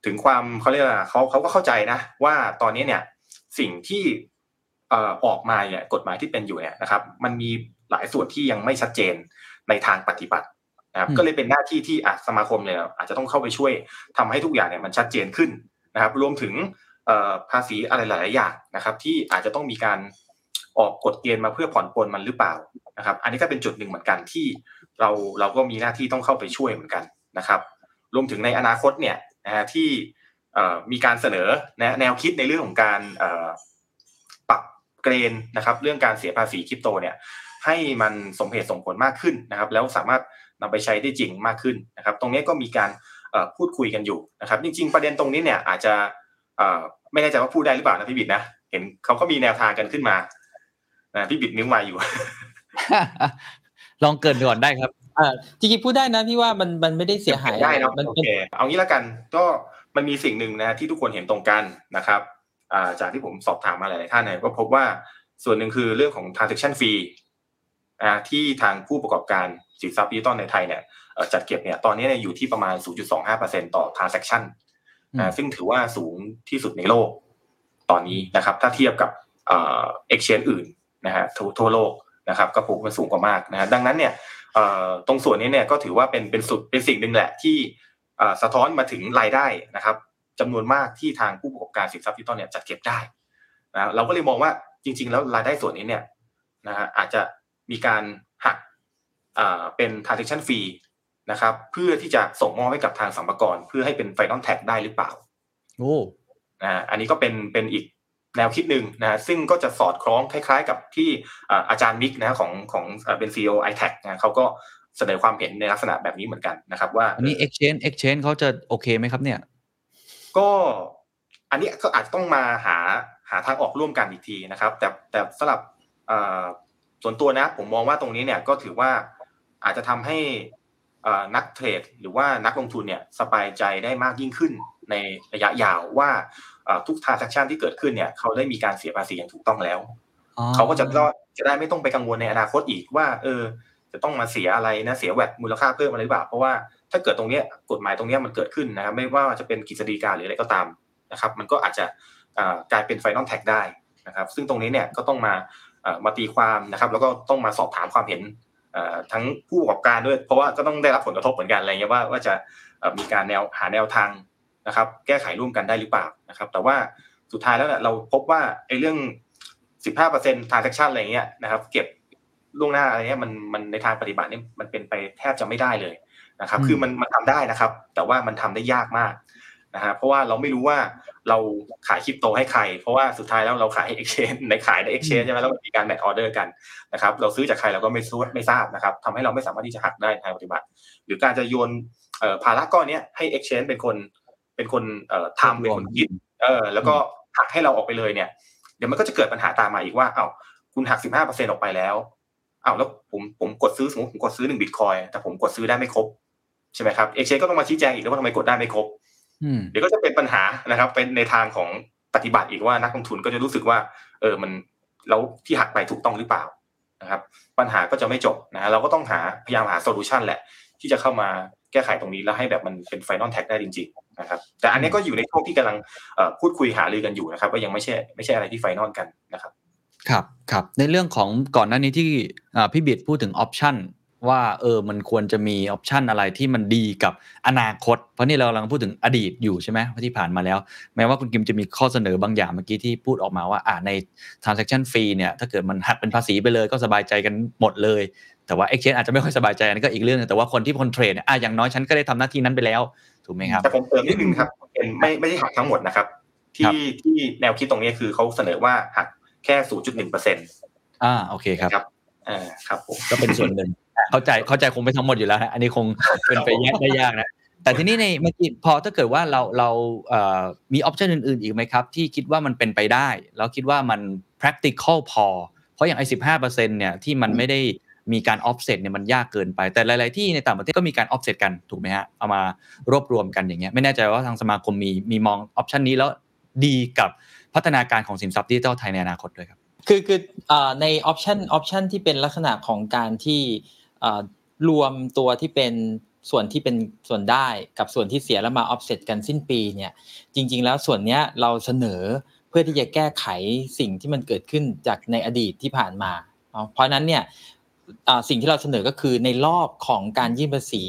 ถึงความเขาเรียกว่าเขาเขาก็เข้าใจนะ ว่าตอนนี้เนี่ยสิ่งที่ออกมาเนี่ยกฎหมายที่เป็นอยู่เนี่ยนะครับ มันมี หลายส่วนที่ยังไม่ชัดเจนในทางปฏิบัตินะครับก็เลยเป็นหน้าที่ที่สมาคมเนี่ยอาจจะต้องเข้าไปช่วยทำให้ทุกอย่างเนี่ยมันชัดเจนขึ้นนะครับ รวมถึงภาษีอะไรหลาย ๆ อย่างนะครับ ที่อาจจะต้องมีการออกกฎเกณฑ์มาเพื่อผ่อนปลนมันหรือเปล่านะครับ อันนี้ก็เป็นจุดหนึ่งเหมือนกันที่เราเราก็มีหน้าที่ต้องเข้าไปช่วยเหมือนกันนะครับ รวมถึงในอนาคตเนี่ยนะที่มีการเสนอแนวคิดในเรื่องของการปรับเกรนนะครับ เรื่องการเสียภาษีคริปโตเนี่ย ให้มันสมเหตุสมผลมากขึ้นนะครับ แล้วสามารถนำไปใช้ได้จริงมากขึ้นนะครับ ตรงนี้ก็มีการพูดคุยกันอยู่นะครับ จริง ๆ ประเด็นตรงนี้เนี่ยอาจจะไม่แน่ใจว่าพูดได้หรือเปล่านะพี่บิดนะเห็นเขาก็มีแนวทางกันขึ้นมานะพี่บิดนิ้วมาอยู่ ลองเกินก่อนได้ครับจริงๆพูดได้นะพี่ว่ามันมันไม่ได้เสียหายได้นะโอเคเอางี้ละกันก็มันมีสิ่งหนึ่งนะที่ทุกคนเห็นตรงกันนะครับจากที่ผมสอบถามมาหลายท่านเนี่ยก็พบว่าส่วนหนึ่งคือเรื่องของ transaction fee ที่ทางผู้ประกอบการสินทรัพย์ดิจิตอลในไทยเนี่ยจัดเก็บเนี่ยตอนนี้เนี่ยอยู่ที่ประมาณ 0.25%ต่อ transaction ซึ่งถือว่าสูงที่สุดในโลกตอนนี้นะครับ ถ้าเทียบกับเอ็กชแนนอื่นนะฮะทั่วโลกนะครับก็พบว่าสูงกว่ามากนะฮะดังนั้นเนี่ยตรงส่วนนี้เนี่ยก็ถือว่าเป็นเป็นสุดเป็นสิ่งหนึ่งแหละที่สะท้อนมาถึงรายได้นะครับจำนวนมากที่ทางผู้ประกอบการสินทรัพย์ดิจิตอลเนี่ยจัดเก็บได้นะเราก็เลยมองว่าจริง ๆ แล้วรายได้ส่วนนี้เนี่ยนะฮะอาจจะ มีการหักเป็น transaction fee นะครับเพื่อที่จะส่งมอบให้กับทางสรรพากรเพื่อให้เป็น final tax ได้หรือเปล่าโอ้นะอันนี้ก็เป็นเป็นอีกแนวคิดหนึ่งนะซึ่งก็จะสอดคล้องคล้ายๆ กับที่อาจารย์มิกนะของของเป็น CEO iTAX นะเขาก็เสนอความเห็นในลักษณะแบบนี้เหมือนกันนะครับ ว่าอันนี้ exchange exchange เขาจะโอเคไหมครับเนี่ย ก็อันนี้ก็อาจจะต้องมาหาหาทางออกร่วมกันอีกทีนะครับ แต่แต่สำหรับ ส่วนตัวนะผมมองว่าตรงนี้เนี่ยก็ถือว่าอาจจะทำให้นักเทรดหรือว่านักลงทุนเนี่ยสบายใจได้มากยิ่งขึ้นในระยะยาวว่าทุกทรานซัคชันที่เกิดขึ้นเนี่ยเขาได้มีการเสียภาษีอย่างถูกต้องแล้วเขาก็จะจะได้ไม่ต้องไปกังวลในอนาคตอีกว่า เออ จะต้องมาเสียอะไรนะเสียแวดมูลค่าเพิ่มอะไรหรือเปล่าเพราะว่าถ้าเกิดตรงนี้กฎหมายตรงนี้มันเกิดขึ้นนะครับไม่ว่าจะเป็นกิจดีกาหรืออะไรก็ตามนะครับ มันก็อาจจะกลายเป็นไฟนอลแท็กได้นะครับ ซึ่งตรงนี้เนี่ยก็ต้องมา มาตีความนะครับ แล้วก็ต้องมาสอบถามความเห็นทั้งผู้ประกอบการด้วย เพราะว่าก็ต้องได้รับผลกระทบเหมือนกันอะไรเงี้ยว่าว่าจะมีการแนวหาแนวทางนะครับ แก้ไขร่วมกันได้หรือเปล่านะครับ แต่ว่าสุดท้ายแล้วเนี่ยเราพบว่าไอ้เรื่อง 15% transaction อะไรเงี้ยนะครับ เก็บล่วงหน้าอะไรเงี้ยมันมันในทางปฏิบัตินี่มันเป็นไปแทบจะไม่ได้เลยนะครับอืมคือมันมันทำได้นะครับ แต่ว่ามันทำได้ยากมาก นะฮะเพราะว่าเราไม่รู้ว่าเราขายคริปโตให้ใคร เพราะว่าสุดท้ายแล้วเราขายให้ exchange ในขายใน exchange ใช่ไหมแล้วมีการแมทออเดอร์กันนะครับเราซื้อจากใครเราก็ไม่รู้ไม่ทราบนะครับทำให้เราไม่สามารถที่จะหักได้ในทางปฏิบัติ หรือการจะโยนภาระก้อนเนี้ยให้ exchange เป็นคนเป็นคนทำเป็นคนคิดเออแล้วก็หักให้เราออกไปเลยเนี่ย เดี๋ยวมันก็จะเกิดปัญหาตามมาอีกว่าเอ้าคุณหักสิบห้าเปอร์เซ็นออกไปแล้วเอ้าแล้วผมผมกดซื้อสมมติผมกดซื้อหนึ่งบิตคอยแต่ผมกดซื้อได้ไม่ครบใช่ไหมครับเอ็กชแนนก็ต้องมาชี้แจงอีกแล้วว่าทำไมกดได้ไม่ครบ เดี๋ยวก็จะเป็นปัญหานะครับ เป็นในทางของปฏิบัติอีกว่านักลงทุนก็จะรู้สึกว่า เออมันแล้วที่หักไปถูกต้องหรือเปล่านะครับ ปัญหาก็จะไม่จบนะเราก็ต้องหาพยายามหา solution แหละ ที่จะเข้ามาแก้ไขตรงนี้แล้วให้แบบมันเป็น final tax ได้จริงๆนะครับ แต่อันนี้ก็อยู่ในช่วงที่กำลังเอ่อพูดคุยหารือกันอยู่นะครับว่ายังไม่ใช่ไม่ใช่อะไรที่ final กันนะครับครับครับในเรื่องของก่อนหน้านี้ที่อ่าพี่บิดพูดถึง option ว่าเออมันควรจะมี option อะไรที่มันดีกับอนาคต เพราะนี่เรากำลังพูดถึงอดีตอยู่ใช่ไหมที่ผ่านมาแล้ว แม้ว่าคุณคิมจะมีข้อเสนอบางอย่างเมื่อกี้ที่พูดออกมาว่าอ่าใน transaction fee เนี่ยถ้าเกิดมันหักเป็นภาษีไปเลยก็สบายใจกันหมดเลย แต่ว่า exchange อาจจะไม่ค่อยสบายใจอันนี้ก็อีกเรื่องหนึงแต่ว่าคนที่คนเทรดเนี่ยอะอย่างน้อยฉันก็ได้ทำหน้าที่นั้นไปแล้วถูกไหมครับแต่ผมเติมนิดนึงครับเป็นไม่ไม่ใช่หักทั้งหมดนะครับครับที่ที่แนวคิดตรงนี้คือเขาเสนอว่าหักแค่ 0.1เปอร์เซ็นต์อ่าโอเคครับครับอ่าครับผมก็เป็นส่วนหนึ่ง เข้าใจเข้าใจคงไม่ทั้งหมดอยู่แล้วนะอันนี้คงเป็นไปแยกได้ยากนะแต่ทีนี้ในเมื่อกี้พอถ้าเกิดว่าเราเราเอ่อมี option อื่นๆอีกไหมครับ ที่คิดว่ามันเป็นไปได้แล้วคิดว่ามัน practical พอ เพราะอย่างไอ้สิบห้าเปอร์เซ็นเนี่ยที่มันไม่ได้มีการ offset เนี่ยมันยากเกินไป แต่หลาย ๆ ที่ในต่างประเทศก็มีการ offset กันถูกไหมฮะเอามารวบรวมกันอย่างเงี้ยไม่แน่ใจว่าทางสมาคมมีมีมอง option นี้แล้วดีกับพัฒนาการของสินทรัพย์ดิจิทัลไทยในอนาคตด้วยครับคือคือเอ่อใน option option ที่เป็นลักษณะของการที่เอ่อ รวมตัวที่เป็นส่วนที่เป็นส่วนได้กับส่วนที่เสียแล้วมา offset กันสิ้นปีเนี่ยจริง ๆ แล้วส่วนเนี้ยเราเสนอเพื่อที่จะแก้ไขสิ่งที่มันเกิดขึ้นจากในอดีตที่ผ่านมา เพราะนั้นเนี่ยสิ่งที่เราเสนอก็คือในรอบของการยื่นภาษี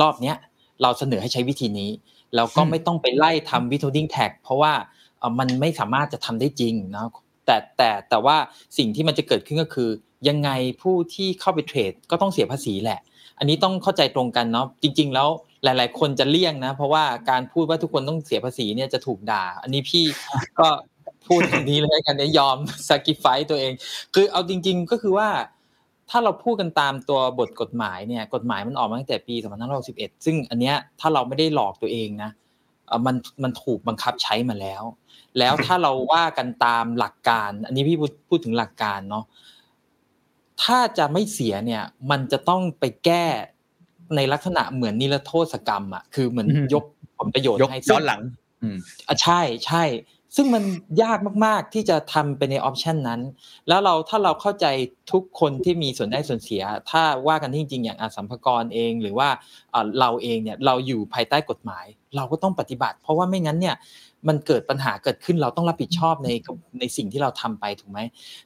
รอบเนี้ยเราเสนอให้ใช้วิธีนี้แล้วก็ไม่ต้องไปไล่ทำ withholding tax เพราะว่ามันไม่สามารถจะทำได้จริงนะแต่แต่แต่ว่าสิ่งที่มันจะเกิดขึ้นก็คือ ยังไงผู้ที่เข้าไปเทรดก็ต้องเสียภาษีแหละ อันนี้ต้องเข้าใจตรงกันเนาะจริง ๆ แล้วหลาย ๆ คนจะเลี่ยงนะ เพราะว่าการพูดว่าทุกคนต้องเสียภาษีเนี่ยจะถูกด่า อันนี้พี่ก็พูดอย่างนี้เลยกันเนี่ยยอม sacrifice ตัวเอง คือเอาจริง ๆ ก็คือว่าถ้าเราพูดกันตามตัวบทกฎหมายเนี่ยกฎหมายมันออกมาตั้งแต่ปี2561ซึ่งอันเนี้ยถ้าเราไม่ได้หลอกตัวเองนะมันมันถูกบังคับใช้มาแล้ว แล้วถ้าเราว่ากันตามหลักการ อันนี้พี่พูดพูดถึงหลักการเนาะ ถ้าจะไม่เสียเนี่ย มันจะต้องไปแก้ในลักษณะเหมือนนิรโทษกรรมอะคือเหมือนอืมยกผลประโยชน์ยกให้ย้อนหลังอืมอะใช่ใช่ ซึ่งมันยากมากๆที่จะทำไปในออปชันนั้น แล้วเราถ้าเราเข้าใจทุกคนที่มีส่วนได้ส่วนเสีย ถ้าว่ากันที่จริงๆอย่างอาสัมภากรเอง หรือว่าอ่าเราเองเนี่ยเราอยู่ภายใต้กฎหมาย เราก็ต้องปฏิบัติ เพราะว่าไม่งั้นเนี่ยมันเกิดปัญหาเกิดขึ้นเราต้องรับผิดชอบในในสิ่งที่เราทำไปถูกไหม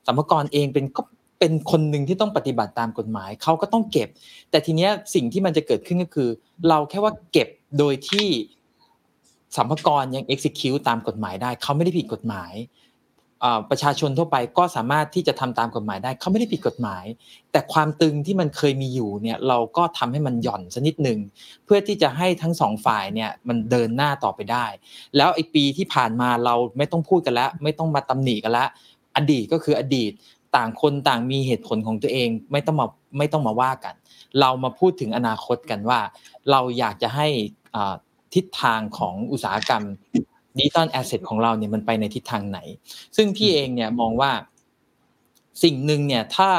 สัมภากรเองเป็นก็ เป็นคนหนึ่งที่ต้องปฏิบัติตามกฎหมายเขาก็ต้องเก็บ แต่ทีเนี้ยสิ่งที่มันจะเกิดขึ้นก็คือ เราแค่ว่าเก็บโดยที่สัมภากรยัง execute ตามกฎหมายได้เขาไม่ได้ผิดกฎหมายประชาชนทั่วไปก็สามารถที่จะทำตามกฎหมายได้เขาไม่ได้ผิดกฎหมาย แต่ความตึงที่มันเคยมีอยู่เนี่ยเราก็ทำให้มันหย่อนสักนิดหนึ่งเพื่อที่จะให้ทั้งสองฝ่ายเนี่ยมันเดินหน้าต่อไปได้ แล้วไอ้ปีที่ผ่านมาเราไม่ต้องพูดกันแล้ว ไม่ต้องมาตำหนิกันแล้วอดีตก็คืออดีต ต่างคนต่างมีเหตุผลของตัวเองไม่ต้องมาไม่ต้องมาว่ากัน เรามาพูดถึงอนาคตกันว่า เราอยากจะให้ทิศทางของอุตสาหกรรมดิจิตอลแอสเซทของเราเนี่ยมันไปในทิศทางไหน ซึ่งพี่เองเนี่ยมองว่าสิ่งหนึ่งเนี่ยถ้า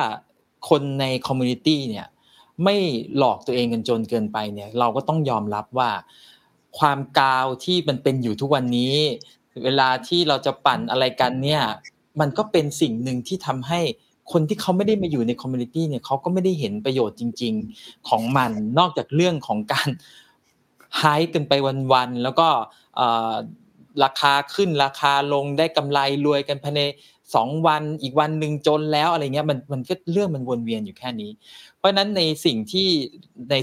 คนใน community เนี่ยไม่หลอกตัวเองกันจนเกินไปเนี่ยเราก็ต้องยอมรับว่าความกาวที่มันเป็นอยู่ทุกวันนี้ เวลาที่เราจะปั่นอะไรกันเนี่ย มันก็เป็นสิ่งหนึ่งที่ทำให้คนที่เขาไม่ได้มาอยู่ใน community เนี่ยเขาก็ไม่ได้เห็นประโยชน์จริง ๆของมันนอกจากเรื่องของการไฮกันไปวันๆแล้วก็ราคาขึ้นราคาลงได้กำไรรวยกันภายในสองวันอีกวันหนึ่งจนแล้วอะไรเงี้ยมันมันก็เรื่องมันวนเวียนอยู่แค่นี้ เพราะฉะนั้นในสิ่งที่ใน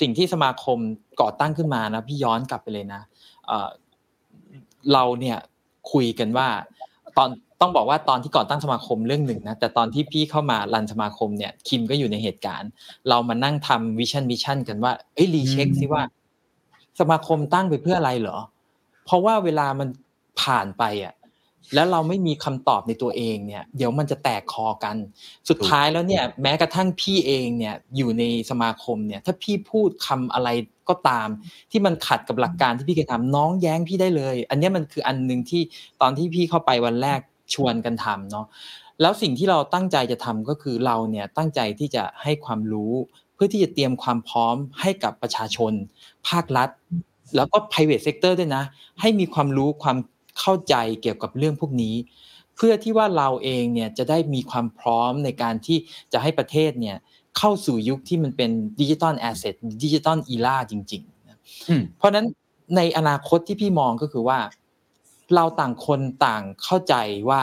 สิ่งที่สมาคมก่อตั้งขึ้นมานะพี่ย้อนกลับไปเลยนะเราเนี่ยคุยกันว่าตอน ต้องบอกว่าตอนที่ก่อนตั้งสมาคมเรื่องหนึ่งนะแต่ตอนที่พี่เข้ามา run สมาคมเนี่ยคิมก็อยู่ในเหตุการณ์ เรามานั่งทำ vision vision กันว่าเอ้ย recheck ซิว่า สมาคมตั้งไปเพื่ออะไรเหรอ เพราะว่าเวลามันผ่านไปอะแล้วเราไม่มีคำตอบในตัวเองเนี่ย เดี๋ยวมันจะแตกคอกัน สุดท้ายแล้วเนี่ยแม้กระทั่งพี่เองเนี่ยอยู่ในสมาคมเนี่ยถ้าพี่พูดคำอะไรก็ตาม ที่มันขัดกับหลักการที่พี่เคยทำน้องแย้งพี่ได้เลย อันนี้มันคืออันหนึ่งที่ตอนที่พี่เข้าไปวันแรก ชวนกันทำเนาะแล้วสิ่งที่เราตั้งใจจะทำก็คือเราเนี่ยตั้งใจที่จะให้ความรู้เพื่อที่จะเตรียมความพร้อมให้กับประชาชน ภาครัฐ แล้วก็ private sector ด้วยนะ ให้มีความรู้ความเข้าใจเกี่ยวกับเรื่องพวกนี้ เพื่อที่ว่าเราเองเนี่ยจะได้มีความพร้อมในการที่จะให้ประเทศเนี่ยเข้าสู่ยุคที่มันเป็น digital asset digital era จริงๆเพราะนั้นในอนาคตที่พี่มองก็คือว่า เราต่างคนต่างเข้าใจว่า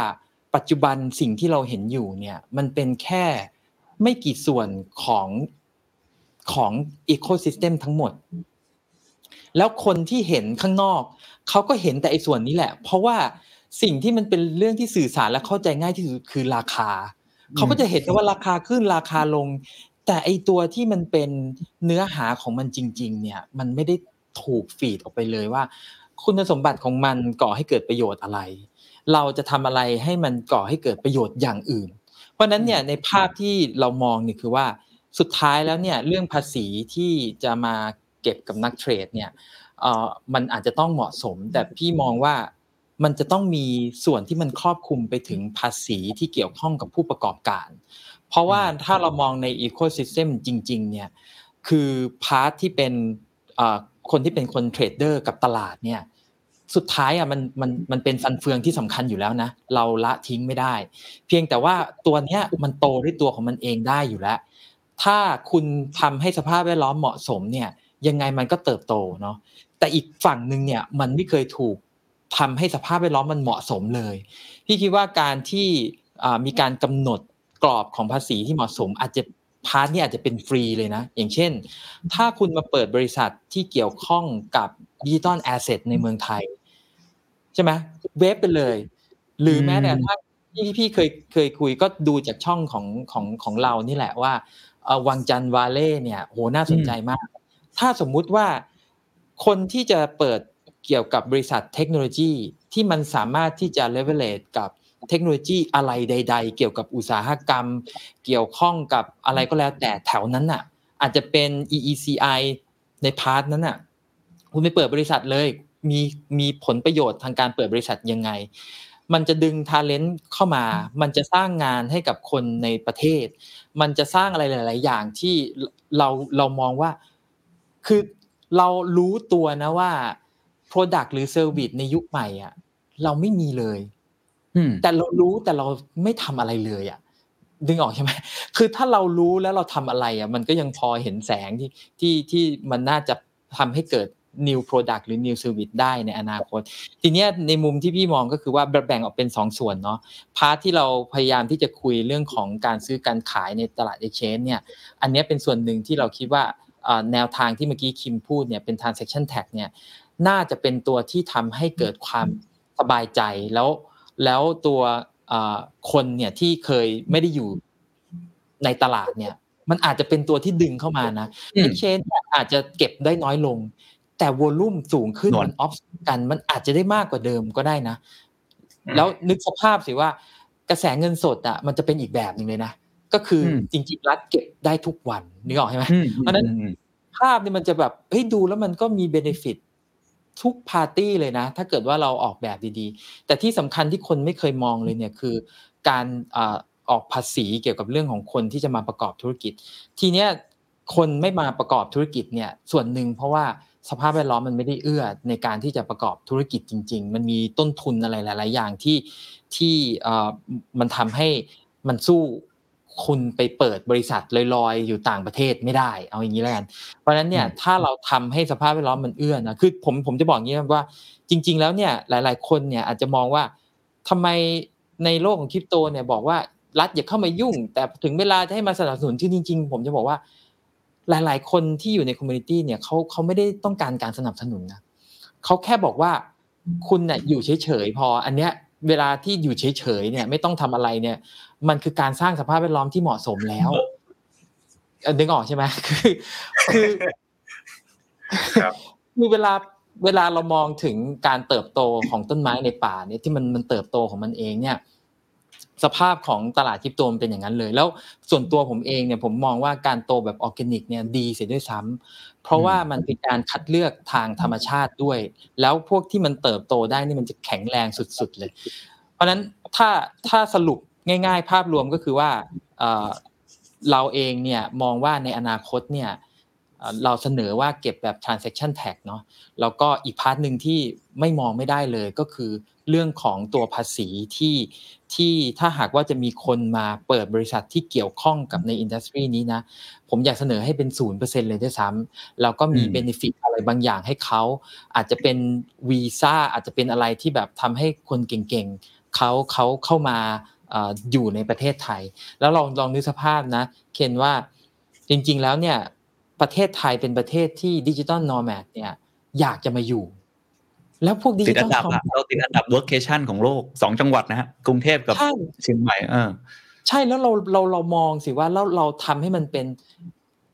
ปัจจุบันสิ่งที่เราเห็นอยู่เนี่ยมันเป็นแค่ไม่กี่ส่วนของของอีโคซิสเต็มทั้งหมด แล้วคนที่เห็นข้างนอกเขาก็เห็นแต่ไอ้ส่วนนี้แหละ เพราะว่าสิ่งที่มันเป็นเรื่องที่สื่อสารและเข้าใจง่ายที่สุดคือราคาเขาก็จะเห็นว่าราคาขึ้นราคาลง แต่ไอตัวที่มันเป็นเนื้อหาของมันจริง ๆ เนี่ย มันไม่ได้ถูกฟีดออกไปเลยว่า คุณสมบัติของมันก่อให้เกิดประโยชน์อะไร เราจะทำอะไรให้มันก่อให้เกิดประโยชน์อย่างอื่น เพราะนั้นเนี่ยในภาพที่เรามองเนี่ยคือว่าสุดท้ายแล้วเนี่ยเรื่องภาษีที่จะมาเก็บกับนัก trade เนี่ยเอ่อมันอาจจะต้องเหมาะสม แต่พี่มองว่ามันจะต้องมีส่วนที่มันครอบคลุมไปถึงภาษีที่เกี่ยวข้องกับผู้ประกอบการ เพราะว่าถ้าเรามองใน ecosystem จริง ๆ เนี่ยคือ part ที่เป็น คนที่เป็นคน trader กับตลาดเนี่ยสุดท้ายอะมันมันมันเป็นฟันเฟืองที่สำคัญอยู่แล้วนะเราละทิ้งไม่ได้ เพียงแต่ว่าตัวเนี้ยมันโตด้วยตัวของมันเองได้อยู่แล้ว ถ้าคุณทำให้สภาพแวดล้อมเหมาะสมเนี่ยยังไงมันก็เติบโตเนาะแต่อีกฝั่งหนึ่งเนี่ยมันไม่เคยถูกทำให้สภาพแวดล้อมมันเหมาะสมเลย พี่คิดว่าการที่มีการกำหนดกรอบของภาษีที่เหมาะสมอาจจะ พาร์ทนี่อาจจะเป็นฟรีเลยนะ อย่างเช่น ถ้าคุณมาเปิดบริษัทที่เกี่ยวข้องกับ digital asset ในเมืองไทย ใช่ไหม waive ไปเลย หรือแม้แต่ถ้าที่พี่เคยเคยคุยก็ดูจากช่องของของของเรานี่แหละว่าวังจันทร์วัลเลย์เนี่ยโหน่าสนใจมาก ถ้าสมมุติว่าคนที่จะเปิดเกี่ยวกับบริษัทเทคโนโลยีที่มันสามารถที่จะเลเวลเลตกับ เทคโนโลยีอะไรใด ๆ เกี่ยวกับอุตสาหกรรม เกี่ยวข้องกับอะไรก็แล้วแต่แถวนั้นน่ะ อาจจะเป็น EECi ใน part นั้นน่ะคุณไปเปิดบริษัทเลยมีมีผลประโยชน์ทางการเปิดบริษัทยังไง มันจะดึง talent เข้ามา มันจะสร้างงานให้กับคนในประเทศ มันจะสร้างอะไรหลาย ๆ อย่างที่เราเรามองว่า คือเรารู้ตัวนะว่า Product หรือ Service ในยุคใหม่อะเราไม่มีเลย แต่เรารู้แต่เราไม่ทำอะไรเลยอะดึงออกใช่ไหมคือถ้าเรารู้แล้วเราทำอะไรอะมันก็ยังพอเห็นแสงที่ที่ที่มันน่าจะทำให้เกิด new product หรือ new service ได้ในอนาคต ทีนี้ในมุมที่พี่มองก็คือว่าแบ่งออกเป็น2สส่วนเนาะพาร์ทที่เราพยายามที่จะคุยเรื่องของการซื้อการขายในตลาด exchange เนี่ยอันนี้เป็นส่วนหนึ่งที่เราคิดว่าแนวทางที่เมื่อกี้คิมพูดเนี่ยเป็น transaction tax เนี่ยน่าจะเป็นตัวที่ทำให้เกิดความสบายใจแล้ว แล้วตัวคนเนี่ยที่เคยไม่ได้อยู่ในตลาดเนี่ย มันอาจจะเป็นตัวที่ดึงเข้ามานะเอ็กชนอาจจะเก็บได้น้อยลง แต่วอลลุ่มสูงขึ้นมันออฟกันมันอาจจะได้มากกว่าเดิมก็ได้นะ แล้วนึกสภาพสิว่ากระแสเงินสดอะมันจะเป็นอีกแบบหนึ่งเลยนะก็คือจริงๆรัฐเก็บได้ทุกวันนึกออกใช่ไหมเพราะนั้นภาพนี่มันจะแบบเฮ้ยดูแล้วมันก็มีเบนฟิต ทุกปาร์ตี้เลยนะ ถ้าเกิดว่าเราออกแบบดีๆ แต่ที่สำคัญที่คนไม่เคยมองเลยเนี่ยคือการออกภาษีเกี่ยวกับเรื่องของคนที่จะมาประกอบธุรกิจ ทีเนี้ยคนไม่มาประกอบธุรกิจเนี่ยส่วนหนึ่งเพราะว่าสภาพแวดล้อมมันไม่ได้เอื้อในการที่จะประกอบธุรกิจจริง ๆ มันมีต้นทุนอะไรหลาย ๆ อย่างที่ที่มันทำให้มันสู้ คุณไปเปิดบริษัทลอยๆ อยู่ต่างประเทศไม่ได้ เอาอย่างนี้แล้วกัน เพราะฉะนั้นเนี่ยถ้าเราทำให้สภาพแวดล้อมมันเอื้อนะคือผมผมจะบอกงี้ว่าจริง ๆ แล้วเนี่ยหลาย ๆ คนเนี่ยอาจจะมองว่าทำไมในโลกของคริปโตเนี่ยบอกว่ารัฐอย่าเข้ามายุ่ง แต่ถึงเวลาจะให้มาสนับสนุนที่จริง ๆ ผมจะบอกว่าหลาย ๆ คนที่อยู่ใน community เนี่ยเขาเขาไม่ได้ต้องการการสนับสนุนนะเขาแค่บอกว่าคุณเนี่ยอยู่เฉยๆพอ อันเนี้ย เวลาที่อยู่เฉยๆเนี่ย ไม่ต้องทำอะไรเนี่ย มันคือการสร้างสภาพแวดล้อมที่เหมาะสมแล้วเอ่อนึกออกใช่ไหมคือคือครับคือเวลาเวลาเรามองถึงการเติบโตของต้นไม้ในป่าเนี่ยที่มันมันเติบโตของมันเองเนี่ย สภาพของตลาดคริปโตมันเป็นอย่างนั้นเลย แล้วส่วนตัวผมเองเนี่ยผมมองว่าการโตแบบออร์แกนิกเนี่ยดีเสียด้วยซ้ำเพราะว่ามันเป็นการคัดเลือกทางธรรมชาติด้วย แล้วพวกที่มันเติบโตได้นี่มันจะแข็งแรงสุดๆเลย เพราะฉะนั้นถ้าถ้าสรุปง่าย ๆ ภาพรวมก็คือว่าเอ่อเราเองเนี่ยมองว่าในอนาคตเนี่ยเอ่อเราเสนอว่าเก็บแบบ transaction tax เนาะแล้วก็อีก part หนึ่งที่ไม่มองไม่ได้เลยก็คือเรื่องของตัวภาษีที่ ที่ถ้าหากว่าจะมีคนมาเปิดบริษัทที่เกี่ยวข้องกับใน industry นี้นะ ผมอยากเสนอให้เป็นศูนย์เปอร์เซ็นเลยด้วยซ้ำแล้วก็มีอืม benefit อะไรบางอย่างให้เขา อาจจะเป็นวีซ่าอาจจะเป็นอะไรที่แบบทำให้คนเก่งๆเขาเขาเข้ามาเอ่ออยู่ในประเทศไทย แล้วลองลองนึกสภาพนะ เคนว่าจริงๆแล้วเนี่ยประเทศไทยเป็นประเทศที่ digital nomad เนี่ยอยากจะมาอยู่ แล้วพวก digital nomadเราติดอันดับ workation ของโลกสองจังหวัดนะฮะกรุงเทพกับใช่เชียงใหม่เออใช่แล้วเราเราเรามองสิว่าแล้วเราทำให้มันเป็น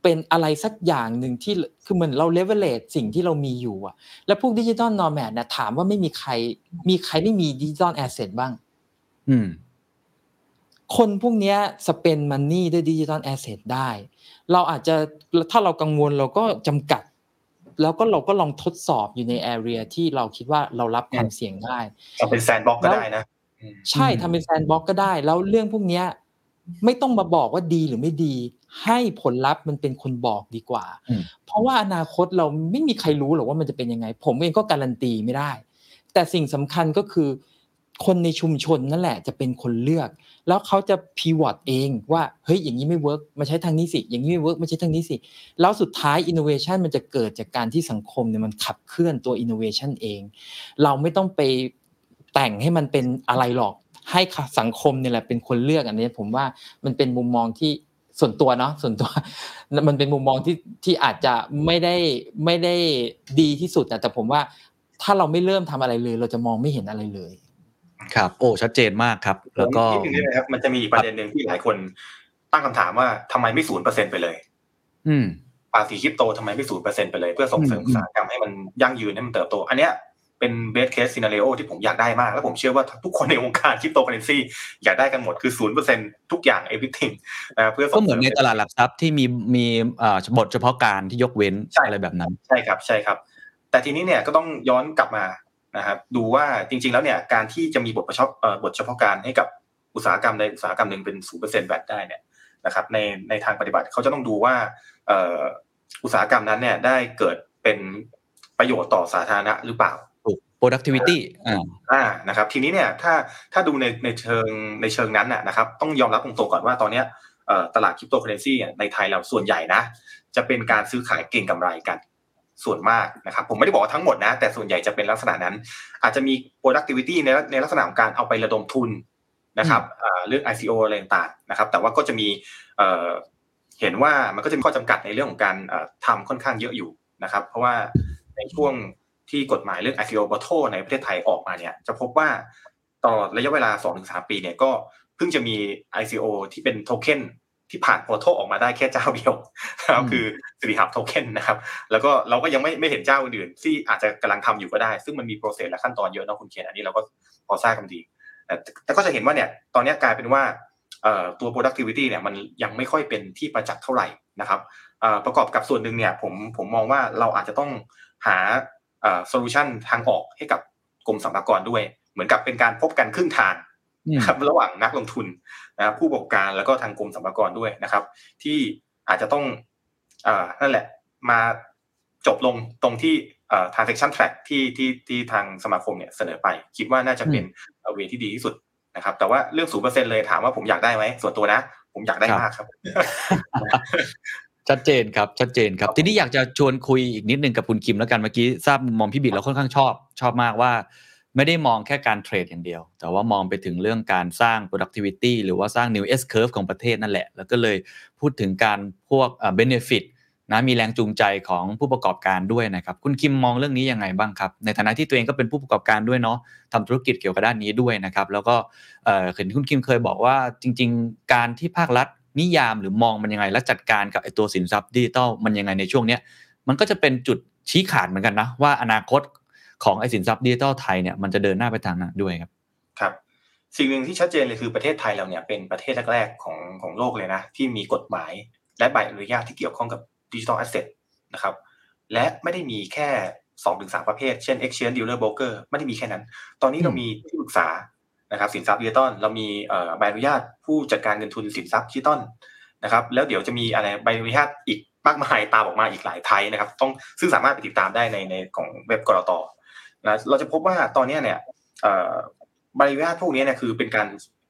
เป็นอะไรสักอย่างหนึ่งที่คือเหมือนเราเลเวลเลตสิ่งที่เรามีอยู่อะแล้วพวก digital nomad นะถามว่าไม่มีใคร มีใครไม่มี digital asset บ้าง อืม คนพวกเนี้ย spend money ด้วย digital asset ได้ เราอาจจะถ้าเรากังวลเราก็จำกัด แล้วก็เราก็ลองทดสอบอยู่ใน area ที่เราคิดว่าเรารับความเสี่ยงได้เราเป็น sandbox ก็ได้นะอืมใช่อืมทำเป็น sandbox ก็ได้ แล้วเรื่องพวกเนี้ยไม่ต้องมาบอกว่าดีหรือไม่ดี ให้ผลลัพธ์มันเป็นคนบอกดีกว่าอืมเพราะว่าอนาคตเราไม่มีใครรู้หรอกว่ามันจะเป็นยังไง ผมเองก็การันตีไม่ได้ แต่สิ่งสำคัญก็คือ คนในชุมชนนั่นแหละจะเป็นคนเลือก แล้วเขาจะ pivot เองว่าเฮ้ยอย่างนี้ไม่ work มาใช้ทางนี้สิอย่างนี้ไม่ work มาใช้ทางนี้สิแล้วสุดท้ายอินโนเวชันมันจะเกิดจากการที่สังคมเนี่ยมันขับเคลื่อนตัวอินโนเวชันเอง เราไม่ต้องไปแต่งให้มันเป็นอะไรหรอกให้สังคมเนี่ยแหละเป็นคนเลือกอันนี้ผมว่ามันเป็นมุมมองที่ส่วนตัวเนาะส่วนตัว มันเป็นมุมมองที่ที่อาจจะไม่ได้ไม่ได้ดีที่สุดนะแต่ผมว่าถ้าเราไม่เริ่มทำอะไรเลย เราจะมองไม่เห็นอะไรเลย ครับ โอ้ชัดเจนมากครับ แล้วก็นิดนึงได้ไหมครับมันจะมีอีกประเด็นหนึ่งที่หลายคนตั้งคำถามว่าทำไมไม่ศูนย์เปอร์เซ็นไปเลย อืมภาษีคริปโตทำไมไม่ศูนย์เปอร์เซ็นไปเลยเพื่อส่งเสริมอืมอุตสาหกรรมให้มันยั่งยืนให้มันเติบโต อันเนี้ยเป็น best case scenario ที่ผมอยากได้มาก แล้วผมเชื่อว่าทุกคนในวงการคริปโตเคอเรนซีอยากได้กันหมดคือศูนย์เปอร์เซ็นทุกอย่าง everything นะเพื่อส่งเสริมก็เหมือนในตลาดหลักทรัพย์ที่มีมีอ่าบทเฉพาะการที่ยกเว้นใช่อะไรแบบนั้น ใช่ครับใช่ครับ แต่ทีนี้เนี่ยก็ต้องย้อนกลับมา นะครับดูว่าจริง ๆแล้วเนี่ยการที่จะมีบทเฉพาะเอ่อบทเฉพาะการให้กับอุตสาหกรรมใดอุตสาหกรรมหนึ่งเป็นศูนย์เปอร์เซ็นต์แบตได้เนี่ยนะครับในในทางปฏิบัติเขาจะต้องดูว่าเอ่ออุตสาหกรรมนั้นเนี่ยได้เกิดเป็นประโยชน์ต่อสาธารณะหรือเปล่าถูก productivity อ่าอ่านะครับทีนี้เนี่ยถ้าถ้าดูในในเชิงในเชิงนั้นน่ะนะครับต้องยอมรับตรงๆก่อนว่าตอนเนี้ยเอ่อตลาดคริปโตเคอเรนซีในไทยเราส่วนใหญ่นะ จะเป็นการซื้อขายเก่งกำไรกัน ส่วนมากนะครับผมไม่ได้บอกว่าทั้งหมดนะ แต่ส่วนใหญ่จะเป็นลักษณะนั้น อาจจะมี productivity ในในลักษณะของการเอาไประดมทุนนะครับอ่าเรื่อง ICO อะไรต่างๆนะครับ แต่ว่าก็จะมีเอ่อเห็นว่ามันก็จะมีข้อจำกัดในเรื่องของการเอ่อทำค่อนข้างเยอะอยู่นะครับ เพราะว่าในช่วงที่กฎหมายเรื่อง ICO Bottle ในประเทศไทยออกมาเนี่ยจะพบว่าตลอดระยะเวลา 2-3 ปีเนี่ยก็เพิ่งจะมี ICO ที่เป็นโทเค็น ที่ผ่านโปรโตออกมาได้แค่เจ้าเดียวนะครับอืมคือสิริหับโทเค็นนะครับ แล้วก็เราก็ยังไม่ไม่เห็นเจ้าอื่นๆที่อาจจะกำลังทำอยู่ก็ได้ ซึ่งมันมีโปรเซสและขั้นตอนเยอะเนาะคุณเคนอันนี้เราก็พอทราบกันดีแต่แต่ก็จะเห็นว่าเนี่ยตอนนี้กลายเป็นว่าเอ่อตัว productivity เนี่ยมันยังไม่ค่อยเป็นที่ประจักษ์เท่าไหร่นะครับเอ่อประกอบกับส่วนหนึ่งเนี่ยผมผมมองว่าเราอาจจะต้องหาเอ่อโซลูชันทางออกให้กับกรมสรรพากรด้วย เหมือนกับเป็นการพบกันครึ่งทางอืม นะครับระหว่างนักลงทุนนะครับผู้ประกอบการแล้วก็ทางกรมสรรพากรด้วยนะครับ ที่อาจจะต้องเอ่อนั่นแหละมาจบลงตรงที่เอ่อ transaction track ที่ที่ที่ทางสมาคมเนี่ยเสนอไป คิดว่าน่าจะเป็นเวที่ดีที่สุดนะครับ แต่ว่าเรื่องศูนเปอร์เซ็นเลยถามว่าผมอยากได้ไหมส่วนตัวนะ ผมอยากได้ครับมากครับ ชัดเจนครับ ชัดเจนครับ ทีนี้อยากจะชวนคุยอีกนิดนึงกับคุณคิมแล้วกันเมื่อกี้ทราบมุมมองพี่บิดแล้วค่อนข้างชอบ ชอบมากว่า ไม่ได้มองแค่การเทรดอย่างเดียว แต่ว่ามองไปถึงเรื่องการสร้าง productivity หรือว่าสร้าง new S curve ของประเทศนั่นแหละ แล้วก็เลยพูดถึงการพวกเอ่อ benefit นะมีแรงจูงใจของผู้ประกอบการด้วยนะครับ คุณคิมมองเรื่องนี้ยังไงบ้างครับ ในฐานะที่ตัวเองก็เป็นผู้ประกอบการด้วยเนาะทำธุรกิจเกี่ยวกับด้านนี้ด้วยนะครับ แล้วก็เอ่อเห็นคุณคิมเคยบอกว่าจริง ๆ การที่ภาครัฐนิยามหรือมองมันยังไง และจัดการกับไอตัวสินทรัพย์ดิจิตอลมันยังไงในช่วงเนี้ยมันก็จะเป็นจุดชี้ขาดเหมือนกันนะว่าอนาคต ของไอสินทรัพย์ดิจิตอลไทยเนี่ยมันจะเดินหน้าไปทางนั้นด้วยครับครับสิ่งหนึ่งที่ชัดเจนเลยคือประเทศไทยเราเนี่ยเป็นประเทศแรกๆของของโลกเลยนะ ที่มีกฎหมายและใบอนุญาตที่เกี่ยวข้องกับ digital asset นะครับและไม่ได้มีแค่2 ถึง 3 ประเภท เช่น exchange dealer broker ไม่ได้มีแค่นั้น ตอนนี้เรามีที่ปรึกษานะครับสินทรัพย์ดิจิตอลเรามีเอ่อใบอนุญาตผู้จัดการเงินทุนสินทรัพย์ดิจิตอลนะครับแล้วเดี๋ยวจะมีอะไรใบอนุญาตอีกมากมายตามออกมาอีกหลาย type นะครับต้องซึ่งสามารถไปติดตามได้ในในของเว็บ ก.ล.ต. นะเราจะพบว่าตอนนี้เนี่ยใบอนุญาตพวกนี้เนี่ยคือเป็นการ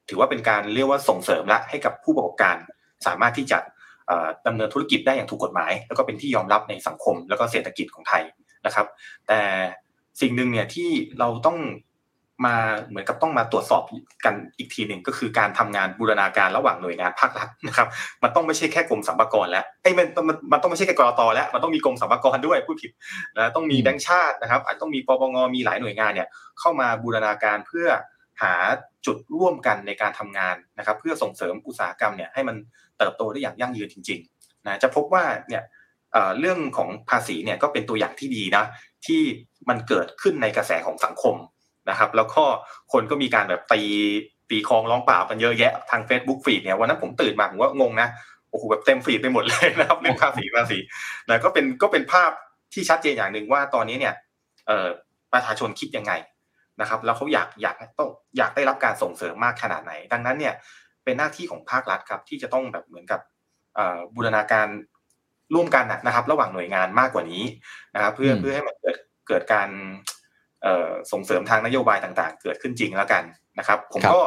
ถือว่าเป็นการเรียกว่าส่งเสริมละให้กับผู้ประกอบการสามารถที่จะเอ่อดำเนินธุรกิจได้อย่างถูกกฎหมาย แล้วก็เป็นที่ยอมรับในสังคมแล้วก็เศรษฐกิจของไทยนะครับ แต่สิ่งหนึ่งเนี่ยที่เราต้อง มาเหมือนกับต้องมาตรวจสอบกันอีกทีหนึ่งก็คือการทำงานบูรณาการระหว่างหน่วยงานภาครัฐนะครับ มันต้องไม่ใช่แค่กรมสรรพากรแล้วไอ้มันมันมันต้องไม่ใช่แค่กรตแล้ว มันต้องมีกรมสรรพากรด้วยพูดผิดนะต้องมีแบงก์ชาตินะครับ อาจต้องมีปปงมีหลายหน่วยงานเนี่ยเข้ามาบูรณาการเพื่อหาจุดร่วมกันในการทำงานนะครับ เพื่อส่งเสริมอุตสาหกรรมเนี่ยให้มันเติบโตได้อย่างยั่งยืนจริงๆนะจะพบว่าเนี่ยเรื่องของภาษีเนี่ยก็เป็นตัวอย่างที่ดีนะที่มันเกิดขึ้นในกระแสของสังคม นะครับ แล้วก็คนก็มีการแบบตีตีคลองร้องเปล่ากันเยอะแยะทาง Facebook ฟีดเนี่ยวันนั้นผมตื่นมาผมก็งงนะโอ้โหแบบเต็มฟีดไปหมดเลยนะครับเรื่องภาษีภาษีนะก็เป็นก็เป็นภาพที่ชัดเจนอย่างหนึ่งว่าตอนนี้เนี่ยเอ่อประชาชนคิดยังไงนะครับ แล้วเขาอยากอยากต้องอยากได้รับการส่งเสริมมากขนาดไหน ดังนั้นเนี่ยเป็นหน้าที่ของภาครัฐครับ ที่จะต้องแบบเหมือนกับบูรณาการร่วมกันนะครับ ระหว่างหน่วยงานมากกว่านี้นะครับ เพื่อเพื่อให้มันเกิดเกิดการ ส่งเสริมทางนโยบายต่างๆ เกิดขึ้นจริงแล้วกันนะครับ ผมก็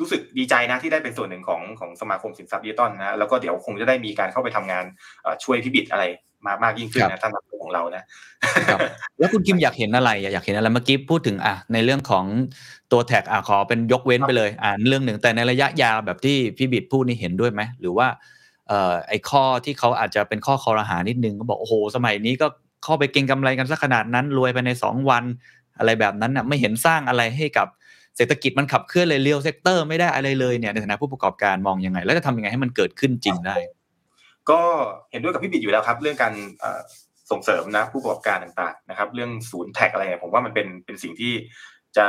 รู้สึกดีใจนะที่ได้เป็นส่วนหนึ่งของของสมาคมสินทรัพย์ดิจิตอลนะแล้วก็เดี๋ยวคงจะได้มีการเข้าไปทำงานช่วยพิบิดอะไรมามากยิ่งขึ้นนะท่านผู้ของเรานะแล้วคุณคิมอยากเห็นอะไรอยากเห็นอะไรเมื่อกี้พูดถึงอะในเรื่องของตัว tax อะขอเป็นยกเว้นไปเลยอ่าเรื่องหนึ่งแต่ในระยะยาวแบบที่พี่บิดพูดนี่เห็นด้วยไหมหรือว่าเอ่อไอ้ข้อที่เขาอาจจะเป็นข้อครหานิดนึงก็บอกโอ้โหสมัยนี้ก็ เข้าไปเก็งกำไรกันสักขนาดนั้น รวยไปในสองวัน อะไรแบบนั้นน่ะไม่เห็นสร้างอะไรให้กับเศรษฐกิจมันขับเคลื่อนเลย real sector ไม่ได้อะไรเลยเนี่ยในฐานะผู้ประกอบการมองยังไง แล้วจะทำยังไงให้มันเกิดขึ้นจริงได้ ก็เห็นด้วยกับพี่บิดอยู่แล้วครับ เรื่องการส่งเสริมนะผู้ประกอบการต่างๆนะครับ เรื่องศูนย์ tax อะไรเนี่ยผมว่ามันเป็นเป็นสิ่งที่จะ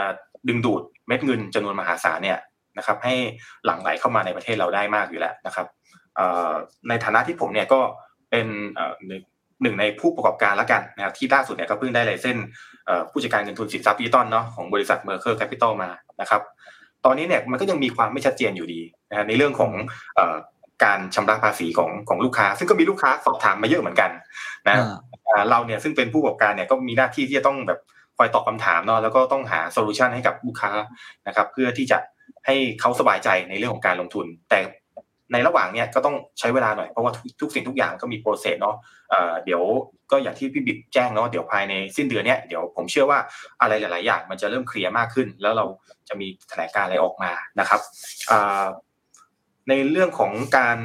ดึงดูดเม็ดเงินจำนวนมหาศาลเนี่ยนะครับให้หลั่งไหลเข้ามาในประเทศเราได้มากอยู่แล้วนะครับในฐานะที่ผมเนี่ยก็เป็น หนึ่งในผู้ประกอบการแล้วกันนะครับที่ล่าสุดเนี่ยก็เพิ่งได้ license ผู้จัดการเงินทุนสินทรัพย์ดิจิตอลเนาะของบริษัทเมอร์เคอร์แคปิตอลมานะครับ ตอนนี้เนี่ยมันก็ยังมีความไม่ชัดเจนอยู่ดีนะในเรื่องของการชำระภาษีของของลูกค้า ซึ่งก็มีลูกค้าสอบถามมาเยอะเหมือนกันนะเราเนี่ยซึ่งเป็นผู้ประกอบการเนี่ยก็มีหน้าที่ที่จะต้องแบบคอยตอบคำถามเนาะแล้วก็ต้องหา solution ให้กับลูกค้านะครับ เพื่อที่จะให้เขาสบายใจในเรื่องของการลงทุน แต่ ในระหว่างเนี้ยก็ต้องใช้เวลาหน่อยเพราะว่าทุกสิ่งทุกอย่างก็มี process เนาะเดี๋ยวก็อย่างที่พี่บิ๊กแจ้งเนาะเดี๋ยวภายในสิ้นเดือนเนี้ยเดี๋ยวผมเชื่อว่าอะไรหลาย ๆ อย่างมันจะเริ่มเคลียร์มากขึ้น แล้วเราจะมีแถลงการอะไรออกมานะครับในเรื่องของการ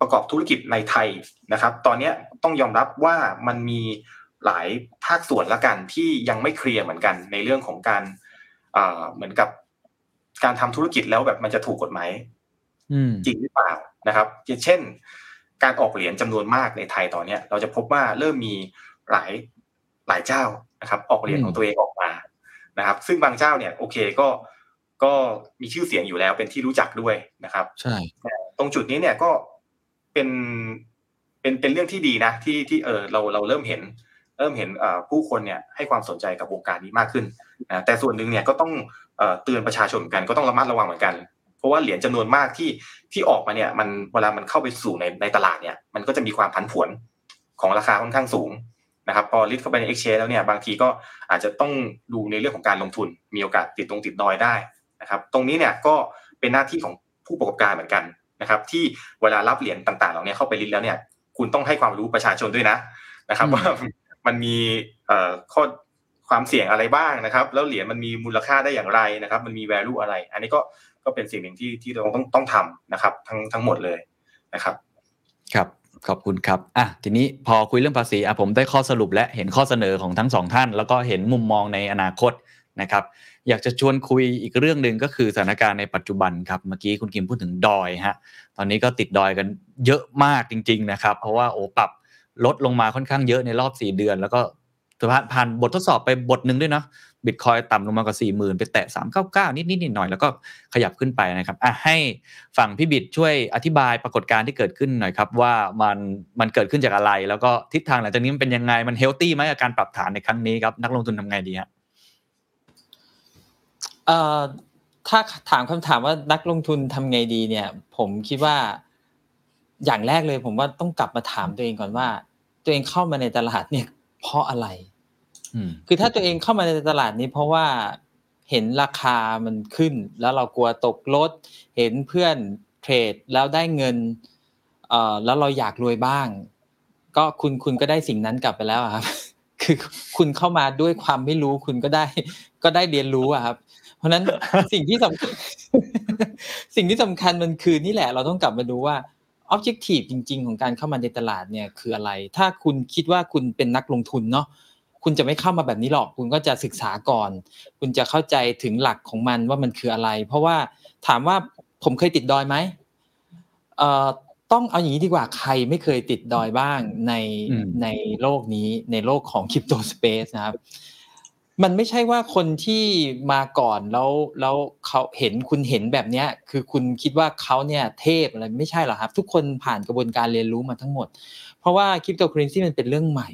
ประกอบธุรกิจในไทยนะครับ ตอนนี้ต้องยอมรับว่ามันมีหลายภาคส่วนละกันที่ยังไม่เคลียร์เหมือนกัน ในเรื่องของการเหมือนกับการทำธุรกิจแล้วแบบมันจะถูกกฎหมาย จริงหรือเปล่านะครับเช่น การออกเหรียญจำนวนมากในไทยตอนนี้เราจะพบว่าเริ่มมีหลายหลายเจ้านะครับ ออกเหรียญของตัวเองออกมานะครับ ซึ่งบางเจ้าเนี่ยโอเคก็ก็มีชื่อเสียงอยู่แล้วเป็นที่รู้จักด้วยนะครับ ใช่ตรงจุดนี้เนี่ยก็เป็นเป็นเป็นเรื่องที่ดีนะ ที่ที่เออเราเราเริ่มเห็น เริ่มเห็นผู้คนเนี่ยให้ความสนใจกับวงการนี้มากขึ้นนะแต่ส่วนหนึ่งเนี่ยก็ต้องเตือนประชาชนกันก็ต้องระมัดระวังเหมือนกัน เพราะว่าเหรียญจำนวนมากที่ที่ออกมาเนี่ยมันเวลามันเข้าไปสู่ในในตลาดเนี่ยมันก็จะมีความผันผวนของราคาค่อนข้างสูงนะครับพอลิสเข้าไปใน exchange แล้วเนี่ยบางทีก็อาจจะต้องดูในเรื่องของการลงทุน มีโอกาสติดตรงติดดอยได้นะครับตรงนี้เนี่ยก็เป็นหน้าที่ของผู้ประกอบการเหมือนกันนะครับที่เวลารับเหรียญต่างๆเหล่านี้เข้าไปลิสต์แล้วเนี่ยคุณต้องให้ความรู้ประชาชนด้วยนะนะครับว่ามันมีข้อความเสี่ยงอะไรบ้างนะครับ แล้วเหรียญมันมีมูลค่าได้อย่างไรนะครับ มันมี value อะไร อันนี้ก็ ก็เป็นสิ่งหนึ่งที่ที่เราต้องต้องทำนะครับ ทั้งทั้งหมดเลยนะครับ ครับขอบคุณครับอะทีนี้พอคุยเรื่องภาษีอะผมได้ข้อสรุปและเห็นข้อเสนอของทั้งสองท่าน แล้วก็เห็นมุมมองในอนาคตนะครับ อยากจะชวนคุยอีกเรื่องหนึ่งก็คือสถานการณ์ในปัจจุบันครับเมื่อกี้คุณกิมพูดถึงดอยฮะตอนนี้ก็ติดดอยกันเยอะมากจริง ๆ นะครับ เพราะว่าโอ้ปรับลดลงมาค่อนข้างเยอะในรอบ 4 เดือน แล้วก็ผ่านบททดสอบไปบทหนึ่งด้วยเนาะ บิตคอยต่ำลงมากว่า4 0,000ไปแตะ399นิดนิดหน่อยแล้วก็ขยับขึ้นไปนะครับอะให้ฝั่งพี่บิดช่วยอธิบายปรากฏการณ์ที่เกิดขึ้นหน่อยครับว่ามันมันเกิดขึ้นจากอะไร แล้วก็ทิศทางหลังจากนี้มันเป็นยังไงมันเฮลตี้ไหมกับการปรับฐานในครั้งนี้ครับนักลงทุนทำไงดีฮะเอ่อถ้าถามคำถามว่านักลงทุนทำไงดีเนี่ย ผมคิดว่าอย่างแรกเลย ผมว่าต้องกลับมาถามตัวเองก่อนว่า ตัวเองเข้ามาในตลาดเนี่ยเพราะอะไร คือถ้าตัวเองเข้ามาในตลาดนี้เพราะว่าเห็นราคามันขึ้น แล้วเรากลัวตกรถเห็นเพื่อนเทรดแล้วได้เงินเอ่อแล้วเราอยากรวยบ้าง ก็คุณคุณก็ได้สิ่งนั้นกลับไปแล้วครับ คือคุณเข้ามาด้วยความไม่รู้คุณก็ได้ ก็ได้เรียนรู้อะครับ เพราะฉะนั้นสิ่งที่สำคัญสิ่งที่สำคัญมันคือนี่แหละเราต้องกลับมาดูว่า objective จริง ๆ ของการเข้ามาในตลาดเนี่ยคืออะไร ถ้าคุณคิดว่าคุณเป็นนักลงทุนเนาะ คุณจะไม่เข้ามาแบบนี้หรอก คุณก็จะศึกษาก่อน คุณจะเข้าใจถึงหลักของมันว่ามันคืออะไร เพราะว่าถามว่าผมเคยติดดอยไหมเอ่อต้องเอาอย่างนี้ดีกว่าใครไม่เคยติดดอยบ้างในอืมในโลกนี้ในโลกของคริปโตสเปซนะครับ มันไม่ใช่ว่าคนที่มาก่อนแล้วแล้วเขาเห็นคุณเห็นแบบเนี้ย คือคุณคิดว่าเขาเนี่ยเทพอะไรไม่ใช่หรอกครับ ทุกคนผ่านกระบวนการเรียนรู้มาทั้งหมด เพราะว่าคริปโตเคอเรนซีมันเป็นเรื่องใหม่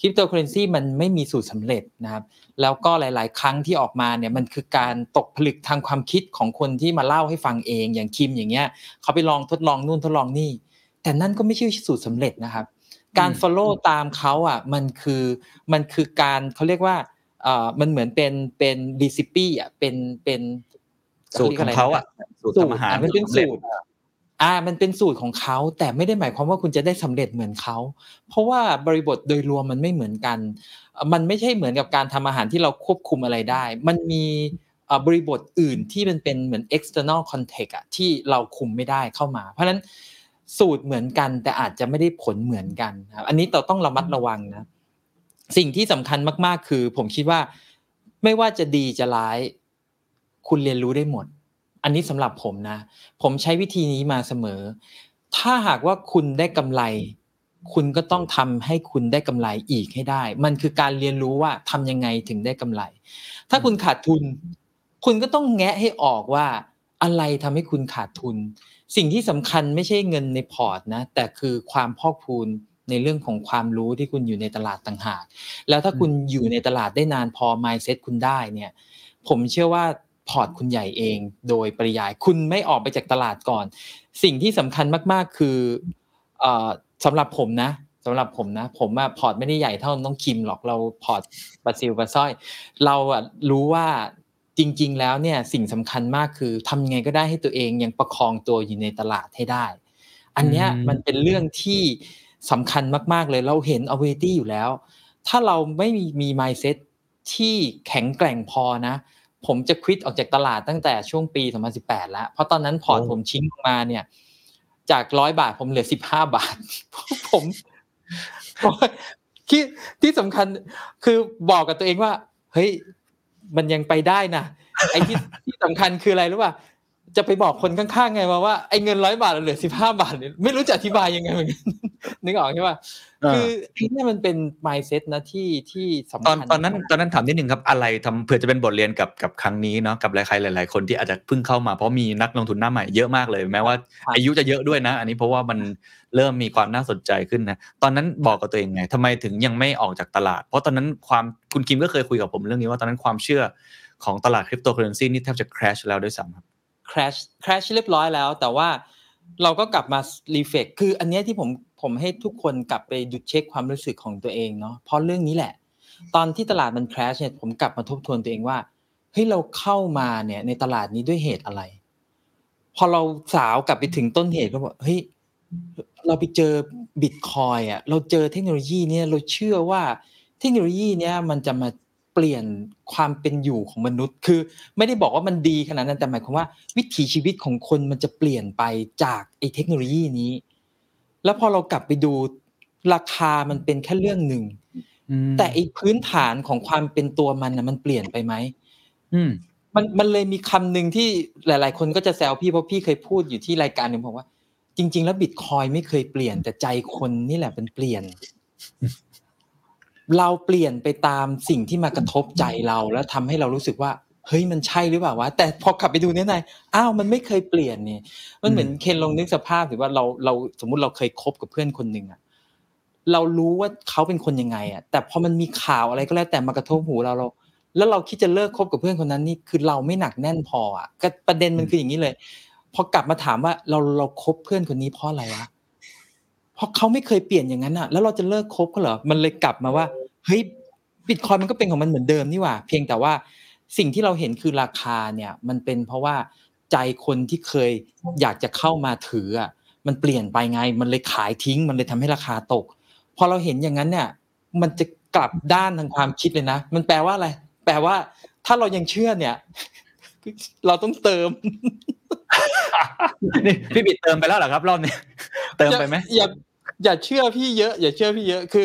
คริปโตเคอเรนซีมันไม่มีสูตรสำเร็จนะครับ แล้วก็หลาย ๆ ครั้งที่ออกมาเนี่ยมันคือการตกผลึกทางความคิดของคนที่มาเล่าให้ฟังเองอย่างคิมอย่างเงี้ยเขาไปลองทดลองนู่นทดลองนี่ แต่นั่นก็ไม่ใช่สูตรสำเร็จนะครับ การ follow ตามเขาอะมันคือมันคือการเขาเรียกว่าเอ่อมันเหมือนเป็นเป็น recipe อะเป็นเป็นสูตรของเขาอะสูตรสูตรทำรอาหารอะมันเป็นสูตรสำเร็จ อ่ามันเป็นสูตรของเขาแต่ไม่ได้หมายความว่าคุณจะได้สำเร็จเหมือนเขาเพราะว่าบริบทโดยรวมมันไม่เหมือนกัน มันไม่ใช่เหมือนกับการทำอาหารที่เราควบคุมอะไรได้ มันมีบริบทอื่นที่มันเป็นเหมือน external context อะที่เราคุมไม่ได้เข้ามา เพราะฉะนั้นสูตรเหมือนกันแต่อาจจะไม่ได้ผลเหมือนกันครับอันนี้เราต้องระมัดระวังนะสิ่งที่สำคัญมาก ๆ คือ ผมคิดว่าไม่ว่าจะดีจะร้าย คุณเรียนรู้ได้หมด อันนี้สำหรับผมนะ ผมใช้วิธีนี้มาเสมอ ถ้าหากว่าคุณได้กำไร คุณก็ต้องทำให้คุณได้กำไรอีกให้ได้ มันคือการเรียนรู้ว่าทำยังไงถึงได้กำไร ถ้าคุณขาดทุน คุณก็ต้องแงะให้ออกว่าอะไรทำให้คุณขาดทุน สิ่งที่สำคัญไม่ใช่เงินในพอร์ตนะ แต่คือความพอกพูนในเรื่องของความรู้ที่คุณอยู่ในตลาดต่างหาก แล้วถ้าคุณอยู่ในตลาดได้นานพอ mindset คุณได้เนี่ย ผมเชื่อว่า พอร์ตคุณใหญ่เอง โดยปริยายคุณไม่ออกไปจากตลาดก่อน สิ่งที่สำคัญมาก ๆ คือเอ่อสำหรับผมนะสำหรับผมนะ ผมอะพอร์ตไม่ได้ใหญ่เท่าน้องคิมหรอกเราพอร์ตปลาซิวปลาสร้อย เราอะรู้ว่าจริง ๆ แล้วเนี่ยสิ่งสำคัญมากคือทำยังไงก็ได้ให้ตัวเองยังประคองตัวอยู่ในตลาดให้ได้ อันเนี้ยอืมมันเป็นเรื่องที่สำคัญมาก ๆ เลยเราเห็น opportunity อยู่แล้ว ถ้าเราไม่มีมี mindset ที่แข็งแกร่งพอนะ ผมจะควิดออกจากตลาดตั้งแต่ช่วงปี 2018 แล้ว เพราะตอนนั้นพอร์ตโอ้ผมชิ้งลงมาเนี่ย จากร้อยบาทผมเหลือ15บาทผมผมที่ที่สำคัญคือบอกกับตัวเองว่า เฮ้ย มันยังไปได้นะไอ้ที่ที่สำคัญคืออะไรรู้ป่ะ จะไปบอกคนข้างๆไงว่าว่าไอ้เงินร้อยบาทเหลือสิบห้าบาทเนี่ยไม่รู้จะอธิบายยังไงเหมือนกันนึกออกใช่ป่ะคือไอ้เนี่ยมันเป็น mindset นะที่ที่สำตอนคัญตตอนนั้นตอนนั้นถามนิดนึงครับอะไรทำเผื่อจะเป็นบทเรียนกับกับครั้งนี้เนาะกับหลายใครหลาย ๆ คนที่อาจจะเพิ่งเข้ามาเพราะมีนักลงทุนหน้าใหม่เยอะมากเลย แม้ว่าอายุจะเยอะด้วยนะ อันนี้เพราะว่ามันเริ่มมีความน่าสนใจขึ้นนะตอนนั้นบอกกับตัวเองไงทำไมถึงยังไม่ออกจากตลาด เพราะตอนนั้นความคุณคิมก็เคยคุยกับผมเรื่องนี้ว่าตอนนั้นความเชื่อของตลาดคริปโตเคอร์เรนซีนี่แทบจะ crash แล้วด้วยซ้ำครับ crash crash เรียบร้อยแล้ว แต่ว่าเราก็กลับมา reflect คืออันนี้ที่ผมผมให้ทุกคนกลับไปหยุดเช็คความรู้สึกของตัวเองเนาะเพราะเรื่องนี้แหละ ตอนที่ตลาดมัน crash เนี่ยผมกลับมาทบทวนตัวเองว่าเฮ้ยเราเข้ามาเนี่ยในตลาดนี้ด้วยเหตุอะไร พอเราสาวกลับไปถึงต้นเหตุก็บอกเฮ้ยเราไปเจอบิตคอยอะเราเจอเทคโนโลยีเนี่ยเราเชื่อว่าเทคโนโลยีเนี้ยมันจะมา เปลี่ยนความเป็นอยู่ของมนุษย์ คือ ไม่ได้บอกว่ามันดีขนาดนั้นแต่หมายความว่า วิถีชีวิตของคนมันจะเปลี่ยนไปจากไอ้เทคโนโลยีนี้ แล้วพอเรากลับไปดูราคามันเป็นแค่เรื่องหนึ่งอืมแต่ไอ้พื้นฐานของความเป็นตัวมันนะมันเปลี่ยนไปไหมอืมมันมันเลยมีคำหนึ่งที่หลาย ๆ คนก็จะแซวพี่เพราะพี่เคยพูดอยู่ที่รายการหนึ่งบอกว่า จริง ๆ แล้วบิตคอยไม่เคยเปลี่ยนแต่ใจคนนี่แหละเป็นเปลี่ยน เราเปลี่ยนไปตามสิ่งที่มากระทบใจเราแล้วทำให้เรารู้สึกว่าเฮ้ยมันใช่หรือเปล่าวะแต่พอกลับไปดูเนี่ยนายอ้าวมันไม่เคยเปลี่ยนเนี่ย มันเหมือนเคนลองนึกสภาพถือว่าเราเราสมมุติเราเคยคบกับเพื่อนคนหนึ่งอะเรารู้ว่าเขาเป็นคนยังไงอะแต่พอมันมีข่าวอะไรก็แล้วแต่มากระทบหูเราเรา แล้วเราคิดจะเลิกคบกับเพื่อนคนนั้นนี่คือเราไม่หนักแน่นพออะก็ประเด็นมันคืออย่างนี้เลยพอกลับมาถามว่าเราเราคบเพื่อนคนนี้เพราะอะไรวะ เพราะเขาไม่เคยเปลี่ยนอย่างนั้นอะ แล้วเราจะเลิกคบเขาเหรอมันเลยกลับมาว่าเฮ้ยบิตคอยมันก็เป็นของมันเหมือนเดิมนี่หว่า เพียงแต่ว่าสิ่งที่เราเห็นคือราคาเนี่ยมันเป็นเพราะว่าใจคนที่เคยอยากจะเข้ามาถืออะมันเปลี่ยนไปไง มันเลยขายทิ้ง มันเลยทำให้ราคาตก พอเราเห็นอย่างนั้นเนี่ย มันจะกลับด้านทางความคิดเลยนะ มันแปลว่าอะไร แปลว่า ถ้าเรายังเชื่อเนี่ย เราต้องเติมนี่พี่บิดเติมไปแล้วเหรอครับ รอบนี้เติมไปไหมอย่า อย่าเชื่อพี่เยอะ อย่าเชื่อพี่เยอะคือ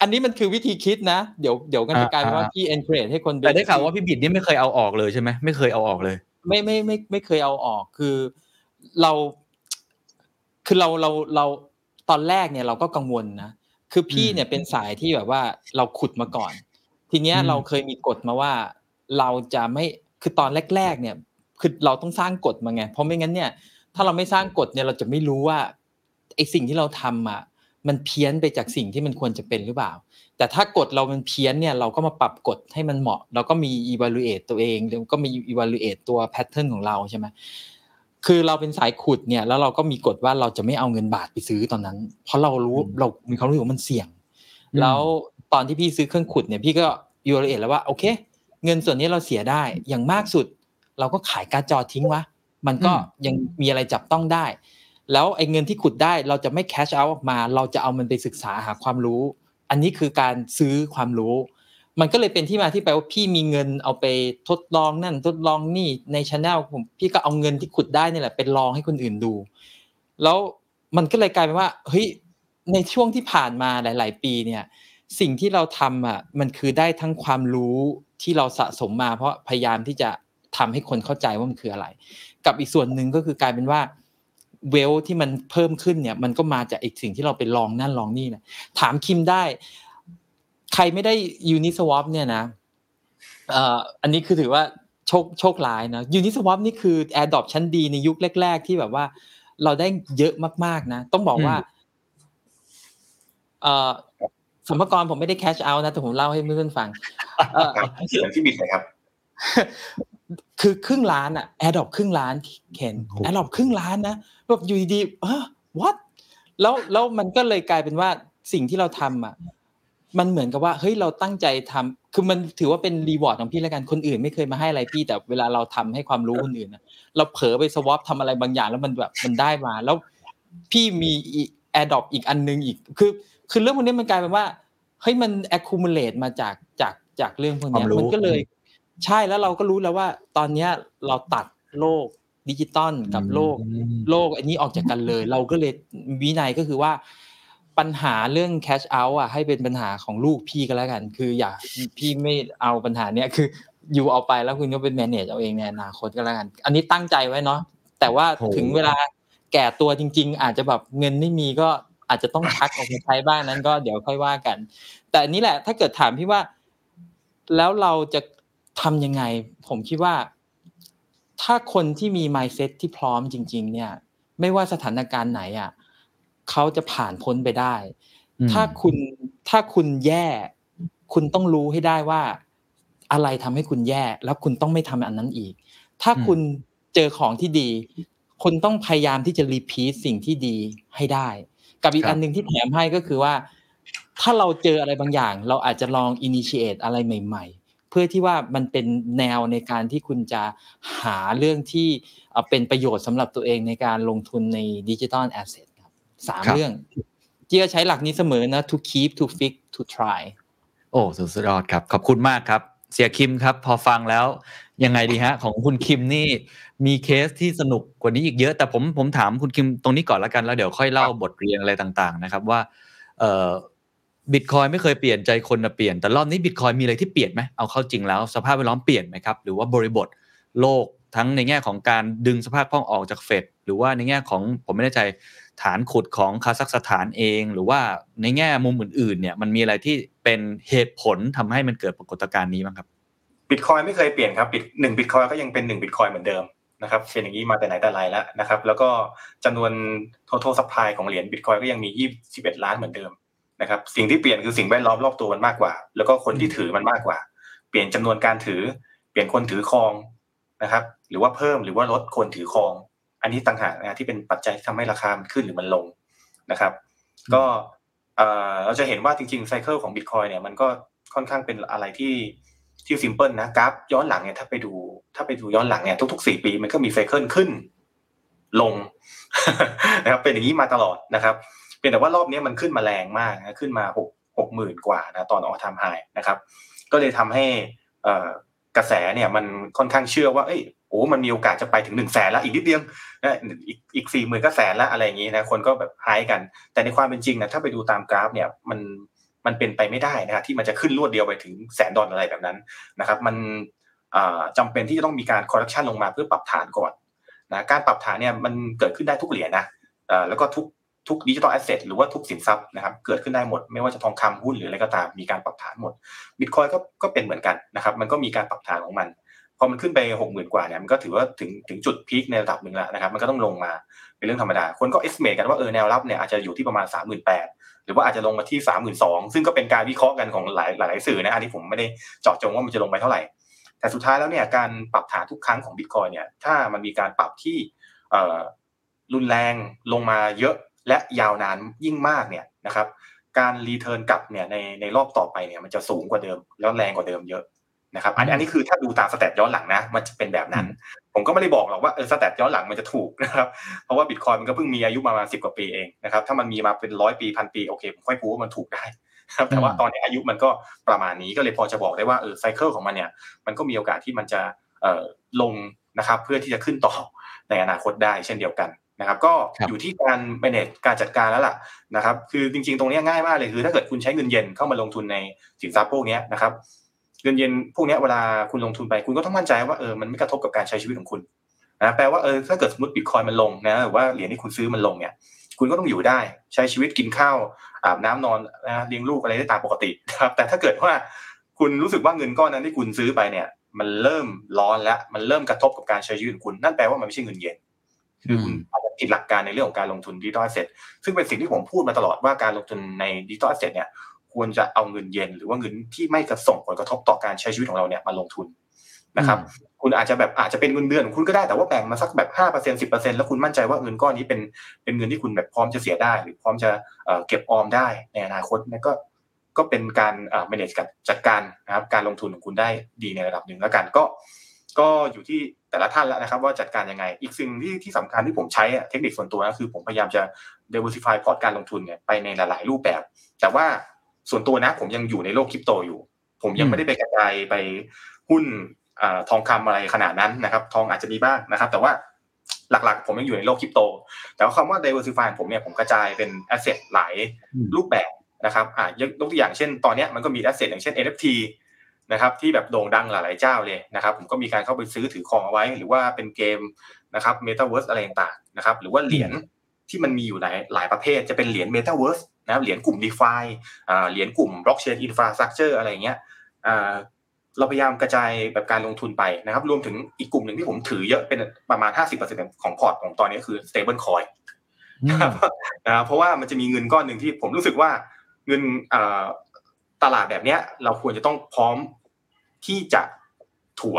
อันนี้มันคือวิธีคิดนะ เดี๋ยวเดี๋ยวกันจะกลายเป็นว่าพี่ encourage ให้คนแต่ได้ข่าวว่าพี่บิดนี่ไม่เคยเอาออกเลยใช่ไหมไม่เคยเอาออกเลย ไม่ไม่ไม่ไม่เคยเอาออกคือเรา คือเราเราเราตอนแรกเนี่ยเราก็กังวลนะคือพี่เนี่ยเป็นสายที่แบบว่าเราขุดมาก่อน ทีเนี้ยอืมเราเคยมีกฎมาว่า เราจะไม่คือตอนแรก ๆ เนี่ย คือเราต้องสร้างกฎมาไงเพราะไม่งั้นเนี่ย ถ้าเราไม่สร้างกฎเนี่ยเราจะไม่รู้ว่า ไอ้สิ่งที่เราทำอะมันเพี้ยนไปจากสิ่งที่มันควรจะเป็นหรือเปล่า แต่ถ้ากฎเรามันเพี้ยนเนี่ยเราก็มาปรับกฎให้มันเหมาะ เราก็มี evaluate ตัวเองแล้วก็มี evaluate ตัว pattern ของเราใช่ไหมคือเราเป็นสายขุดเนี่ยแล้วเราก็มีกฎว่าเราจะไม่เอาเงินบาทไปซื้อตอนนั้น เพราะเรารู้อืมเรามีความรู้สึกว่ามันเสี่ยงอืมแล้วตอนที่พี่ซื้อเครื่องขุดเนี่ยพี่ก็ evaluate แล้วว่าโอเค เงินส่วนนี้เราเสียได้อย่างมากสุด เราก็ขายการ์ดจอทิ้งวะมันก็ยังมีอะไรจับต้องได้ แล้วไอ้เงินที่ขุดได้เราจะไม่ cash out ออกมา เราจะเอามันไปศึกษาหาความรู้ อันนี้คือการซื้อความรู้ มันก็เลยเป็นที่มาที่ไปว่าพี่มีเงินเอาไปทดลองนั่นทดลองนี่ในช anel ผมพี่ก็เอาเงินที่ขุดได้นี่แหละไปลองให้คนอื่นดู แล้วมันก็เลยกลายเป็นว่าเฮ้ยในช่วงที่ผ่านมาหลาย ๆ ปีเนี่ยสิ่งที่เราทำอะมันคือได้ทั้งความรู้ที่เราสะสมมา เพราะพยายามที่จะทำให้คนเข้าใจว่ามันคืออะไร กับอีกส่วนหนึ่งก็คือกลายเป็นว่า wealth ที่มันเพิ่มขึ้นเนี่ย มันก็มาจากอีกสิ่งที่เราไปลองนั่นลองนี่นะถามคิมได้ ใครไม่ได้ Uniswap เนี่ยนะเอ่ออันนี้คือถือว่าโชคโชคร้ายนะ Uniswap นี่คือ airdrop ชั้นดีในยุคแรก ๆ ที่แบบว่า เราได้เยอะมากๆนะ ต้องบอกว่าเอ่อสรรพากรผมไม่ได้ cash out นะแต่ผมเล่าให้เพื่อนๆฟังเอ่อครับเหมือนพี่บิดเลยครับ คือครึ่งล้านอะ airdrop ครึ่งล้านเคน airdrop ครึ่งล้านนะแบบอยู่ดีๆเออ what แล้วแล้วมันก็เลยกลายเป็นว่าสิ่งที่เราทำอะมันเหมือนกับว่าเฮ้ยเราตั้งใจทำคือมันถือว่าเป็น reward ของพี่แล้วกันคนอื่นไม่เคยมาให้อะไรพี่ แต่เวลาเราทำให้ความรู้คนอื่นนะเราเผลอไป swap ทำอะไรบางอย่างแล้วมันแบบมันได้มา แล้วพี่มี airdrop อีกอันนึงอีก คือ คือเรื่องพวกนี้มันกลายเป็นว่าเฮ้ยมัน accumulate มาจากจากจากเรื่องพวกเนี้ยความรู้มันก็เลย ใช่แล้วเราก็รู้แล้วว่า ตอนเนี้ยเราตัดโลกดิจิตอลกับโลก โลกอันนี้ออกจากกันเลย เราก็เลยวินัยก็คือว่าปัญหาเรื่อง cash out อะให้เป็นปัญหาของลูกพี่ก็แล้วกัน คืออย่าพี่ไม่เอาปัญหาเนี้ยคืออยู่เอาไปแล้วคุณก็เป็น manage เอาเองในอนาคตก็แล้วกัน อันนี้ตั้งใจไว้เนาะแต่ว่าโอ้ถึงเวลาแก่ตัวจริง ๆ อาจจะแบบเงินไม่มีก็อาจจะต้องชักออกมาใช้บ้างนั้นก็เดี๋ยวค่อยว่ากัน แต่อันนี้แหละถ้าเกิดถามพี่ว่า แล้วเราจะ ทำยังไง ผมคิดว่า ถ้าคนที่มี mindset ที่พร้อมจริง ๆ เนี่ย ไม่ว่าสถานการณ์ไหนอะเขาจะผ่านพ้นไปได้อืมถ้าคุณถ้าคุณแย่ คุณต้องรู้ให้ได้ว่า อะไรทำให้คุณแย่ แล้วคุณต้องไม่ทำอันนั้นอีก ถ้าคุณเจอของที่ดี คุณต้องพยายามที่จะรีพีทสิ่งที่ดีให้ได้ กับอีกครับอันหนึ่งที่แถมให้ก็คือว่า ถ้าเราเจออะไรบางอย่าง เราอาจจะลอง initiate อะไรใหม่ ๆ เพื่อที่ว่ามันเป็นแนวในการที่คุณจะหาเรื่องที่เอ่อเป็นประโยชน์สำหรับตัวเองในการลงทุนในดิจิ t a ลแอสเซทครับสามครับเรื่องเจียใช้หลักนี้เสมอนะ to keep to fix to try โอ้สุดยอดครับ ขอบคุณมากครับ เสียคิมครับ พอฟังแล้วยังไงดีฮะ ของคุณคิมนี่มีเคสที่สนุกกว่านี้อีกเยอะ แต่ผมผมถามคุณคิมตรงนี้ก่อนแล้วกันแล้วเดี๋ยวค่อยเล่าบทเรียนอะไรต่างๆ นะครับว่าเอ่อ บิตคอยไม่เคยเปลี่ยนใจคนนะเปลี่ยนแต่รอบนี้บิตคอยมีอะไรที่เปลี่ยนไหมเอาเข้าจริงแล้วสภาพแวดล้อมเปลี่ยนไหมครับหรือว่าบริบทโลกทั้งในแง่ของการดึงสภาพคล่องออกจากเฟดหรือว่าในแง่ของผมไม่แน่ใจฐานขุดของคาซัคสถานเอง หรือว่าในแง่มุมอื่นๆเนี่ยมันมีอะไรที่เป็นเหตุผลทำให้มันเกิดปรากฏการณ์นี้บ้างครับบิตคอยไม่เคยเปลี่ยนครับบิตหนึ่งบิตคอยก็ยังเป็นหนึ่งบิตคอยเหมือนเดิมนะครับเป็นอย่างนี้มาแต่ไหนแต่ไรแล้วนะครับ แล้วก็จำนวน total supply ของเหรียญบิตคอยก็ยังมี 21 ล้านเหมือนเดิม นะครับสิ่งที่เปลี่ยนคือสิ่งแวดล้อมรอบตัวมันมากกว่า แล้วก็คนที่ถือมันมากกว่า เปลี่ยนจำนวนการถือ เปลี่ยนคนถือครองนะครับ หรือว่าเพิ่มหรือว่าลดคนถือครอง อันนี้ต่างหากนะที่เป็นปัจจัยที่ทำให้ราคามันขึ้นหรือมันลงนะครับ ก็เอ่อเราจะเห็นว่าจริงๆไซเคิลของบิตคอยเนี่ยมันก็ค่อนข้างเป็นอะไรที่ที่ซิมเพิลนะกราฟย้อนหลังเนี่ยถ้าไปดู ถ้าไปดูย้อนหลังเนี่ยทุกๆสี่ปีมันก็มีไซเคิลขึ้น ลงนะครับเป็นอย่างนี้มาตลอดนะครับเพียงแต่ว่ารอบนี้มันขึ้นมาแรงมากนะขึ้นมาหกหกหมื่นกว่านะตอนออทามไฮนะครับ ก็เลยทำให้กระแสเนี่ยมันค่อนข้างเชื่อว่าเอ้ยโอ้มันมีโอกาสจะไปถึงหนึ่งแสนแล้วอีกนิดเดียวนะอีกอีกสี่หมื่นก็แสนแล้วอะไรอย่างนี้นะคนก็แบบไฮกัน แต่ในความเป็นจริงนะถ้าไปดูตามกราฟเนี่ยมันมันเป็นไปไม่ได้นะที่มันจะขึ้นรวดเดียวไปถึงแสนดอลอะไรแบบนั้นนะครับ มันจำเป็นที่จะต้องมีการคอร์รัปชันลงมาเพื่อปรับฐานก่อนนะการปรับฐานเนี่ยมันเกิดขึ้นได้ทุกเหรียญนะแล้วก็ทุก ทุก digital asset หรือว่าทุกสินทรัพย์นะครับเกิดขึ้นได้หมด ไม่ว่าจะทองคำหุ้นหรืออะไรก็ตามมีการปรับฐานหมดบิตคอยน์ก็ก็เป็นเหมือนกันนะครับมันก็มีการปรับฐานของมันพอมันขึ้นไปหกหมื่นกว่าเนี่ยมันก็ถือว่าถึงถึงจุด peak ในระดับหนึ่งแล้วนะครับมันก็ต้องลงมาเป็นเรื่องธรรมดา คนก็ estimate กันว่าเออแนวรับเนี่ยอาจจะอยู่ที่ประมาณสามหมื่นแปดหรือว่าอาจจะลงมาที่สามหมื่นสองซึ่งก็เป็นการวิเคราะห์กันของหลายหลายสื่อนะอันนี้ผมไม่ได้เจาะจงว่ามันจะลงไปเท่าไหร่ แต่สุดท้ายแล้วเนี่ยการปรับฐานทุกครั้งของบิตคอยน์เนี่ยถ้ามันมีการปรับที่รุนแรงลงมาเยอะ และยาวนานยิ่งมากเนี่ยนะครับการ return กลับเนี่ยในในรอบต่อไปเนี่ยมันจะสูงกว่าเดิม แล้วแรงกว่าเดิมเยอะนะครับอันนี้คือถ้าดูตาม stat ย้อนหลังนะมันจะเป็นแบบนั้น ผมก็ไม่ได้บอกหรอกว่าเออ stat ย้อนหลังมันจะถูกนะครับเพราะว่าบิตคอยน์มันก็เพิ่งมีอายุประมาณสิบกว่าปีเองนะครับถ้ามันมีมาเป็นร้อยปีพันปีโอเคผมค่อยพูดว่ามันถูกได้ครับแต่ว่าตอนนี้อายุมันก็ประมาณนี้ก็เลยพอจะบอกได้ว่าเออ cycle ของมันเนี่ยมันก็มีโอกาสที่มันจะเอ่อลงนะครับเพื่อที่จะขึ้นต่อในอนาคตได้เช่นเดียวกัน นะครับ ก็อยู่ที่การ manage การจัดการแล้วล่ะนะครับ คือจริงๆ ตรงนี้ง่ายมากเลยคือ ถ้าเกิดคุณใช้เงินเย็นเข้ามาลงทุนในสินทรัพย์พวกนี้นะครับเงินเย็นพวกนี้เวลาคุณลงทุนไปคุณก็ต้องมั่นใจว่าเออมันไม่กระทบกับการใช้ชีวิตของคุณนะแปลว่าเออถ้าเกิดสมมติบิตคอยมันลงนะหรือว่าเหรียญที่คุณซื้อมันลงเนี่ย คุณก็ต้องอยู่ได้ใช้ชีวิตกินข้าวอาบน้ำนอนนะเลี้ยงลูกอะไรได้ตามปกติครับ แต่ถ้าเกิดว่าคุณรู้สึกว่าเงินก้อนนั้นที่คุณซื้อไปเนี่ย มันเริ่มร้อนแล้วมันเริ่มกระทบกับการใช้ชีวิตของคุณ นั่นแปลว่ามันไม่ใช่เงินเย็น คือคุณอาจจะผิดหลักการในเรื่องของการลงทุน digital asset ซึ่งเป็นสิ่งที่ผมพูดมาตลอดว่าการลงทุนใน digital asset เนี่ยควรจะเอาเงินเย็น หรือว่าเงินที่ไม่กระส่งผลกระทบต่อการใช้ชีวิตของเราเนี่ยมาลงทุนนะครับคุณอาจจะแบบอาจจะเป็นเงินเดือนของคุณก็ได้แต่ว่าแบ่งมาสักแบบห้าเปอร์เซ็นต์สิบเปอร์เซ็นต์แล้วคุณมั่นใจว่าเงินก้อนนี้เป็นเป็นเงินที่คุณแบบพร้อมจะเสียได้ หรือพร้อมจะเก็บออมได้ในอนาคตนั่นก็ก็เป็นการอ่า manage กับจัดการนะครับการลงทุนของคุณได้ดีในระดับหนึ่งแล้วกันก็ ก็อยู่ที่แต่ละท่านแล้วนะครับ ว่าจัดการยังไง อีกสิ่งที่ที่สำคัญที่ผมใช้เทคนิคส่วนตัวก็คือผมพยายามจะ diversify พอร์ตการลงทุนเนี่ยไปในหลายๆ รูปแบบ แต่ว่าส่วนตัวนะผมยังอยู่ในโลกคริปโตอยู่ ผมยังไม่ได้ไปกระจายไปหุ้นทองคำอะไรขนาดนั้นนะครับ ทองอาจจะมีบ้างนะครับ แต่ว่าหลักๆ ผมยังอยู่ในโลกคริปโต แต่ว่าคำว่า diversify ผมเนี่ยผมกระจายเป็น asset หลายรูปแบบนะครับอ่ายกตัวอย่างเช่น ตอนนี้มันก็มี asset อย่างเช่น NFT นะครับที่แบบโด่งดังหลาย ๆ เจ้าเลยนะครับผมก็มีการเข้าไปซื้อถือของเอาไว้ หรือว่าเป็นเกมนะครับ Metaverse อะไรต่างๆนะครับหรือว่าเหรียญที่มันมีอยู่หลายหลายประเภทจะเป็นเหรียญ Metaverse นะครับเหรียญกลุ่ม DeFi อ่าเหรียญกลุ่ม Blockchain Infrastructure อะไรเงี้ยอ่าเราพยายามกระจายแบบการลงทุนไปนะครับรวมถึงอีกกลุ่มหนึ่งที่ผมถือเยอะเป็นประมาณ 50%ของพอร์ตของตอนนี้คือ stable coin นะครับเพราะว่ามันจะมีเงินก้อนหนึ่งที่ผมรู้สึกว่าเงินตลาดแบบเนี้ยเราควรจะต้องพร้อม ที่จะถัว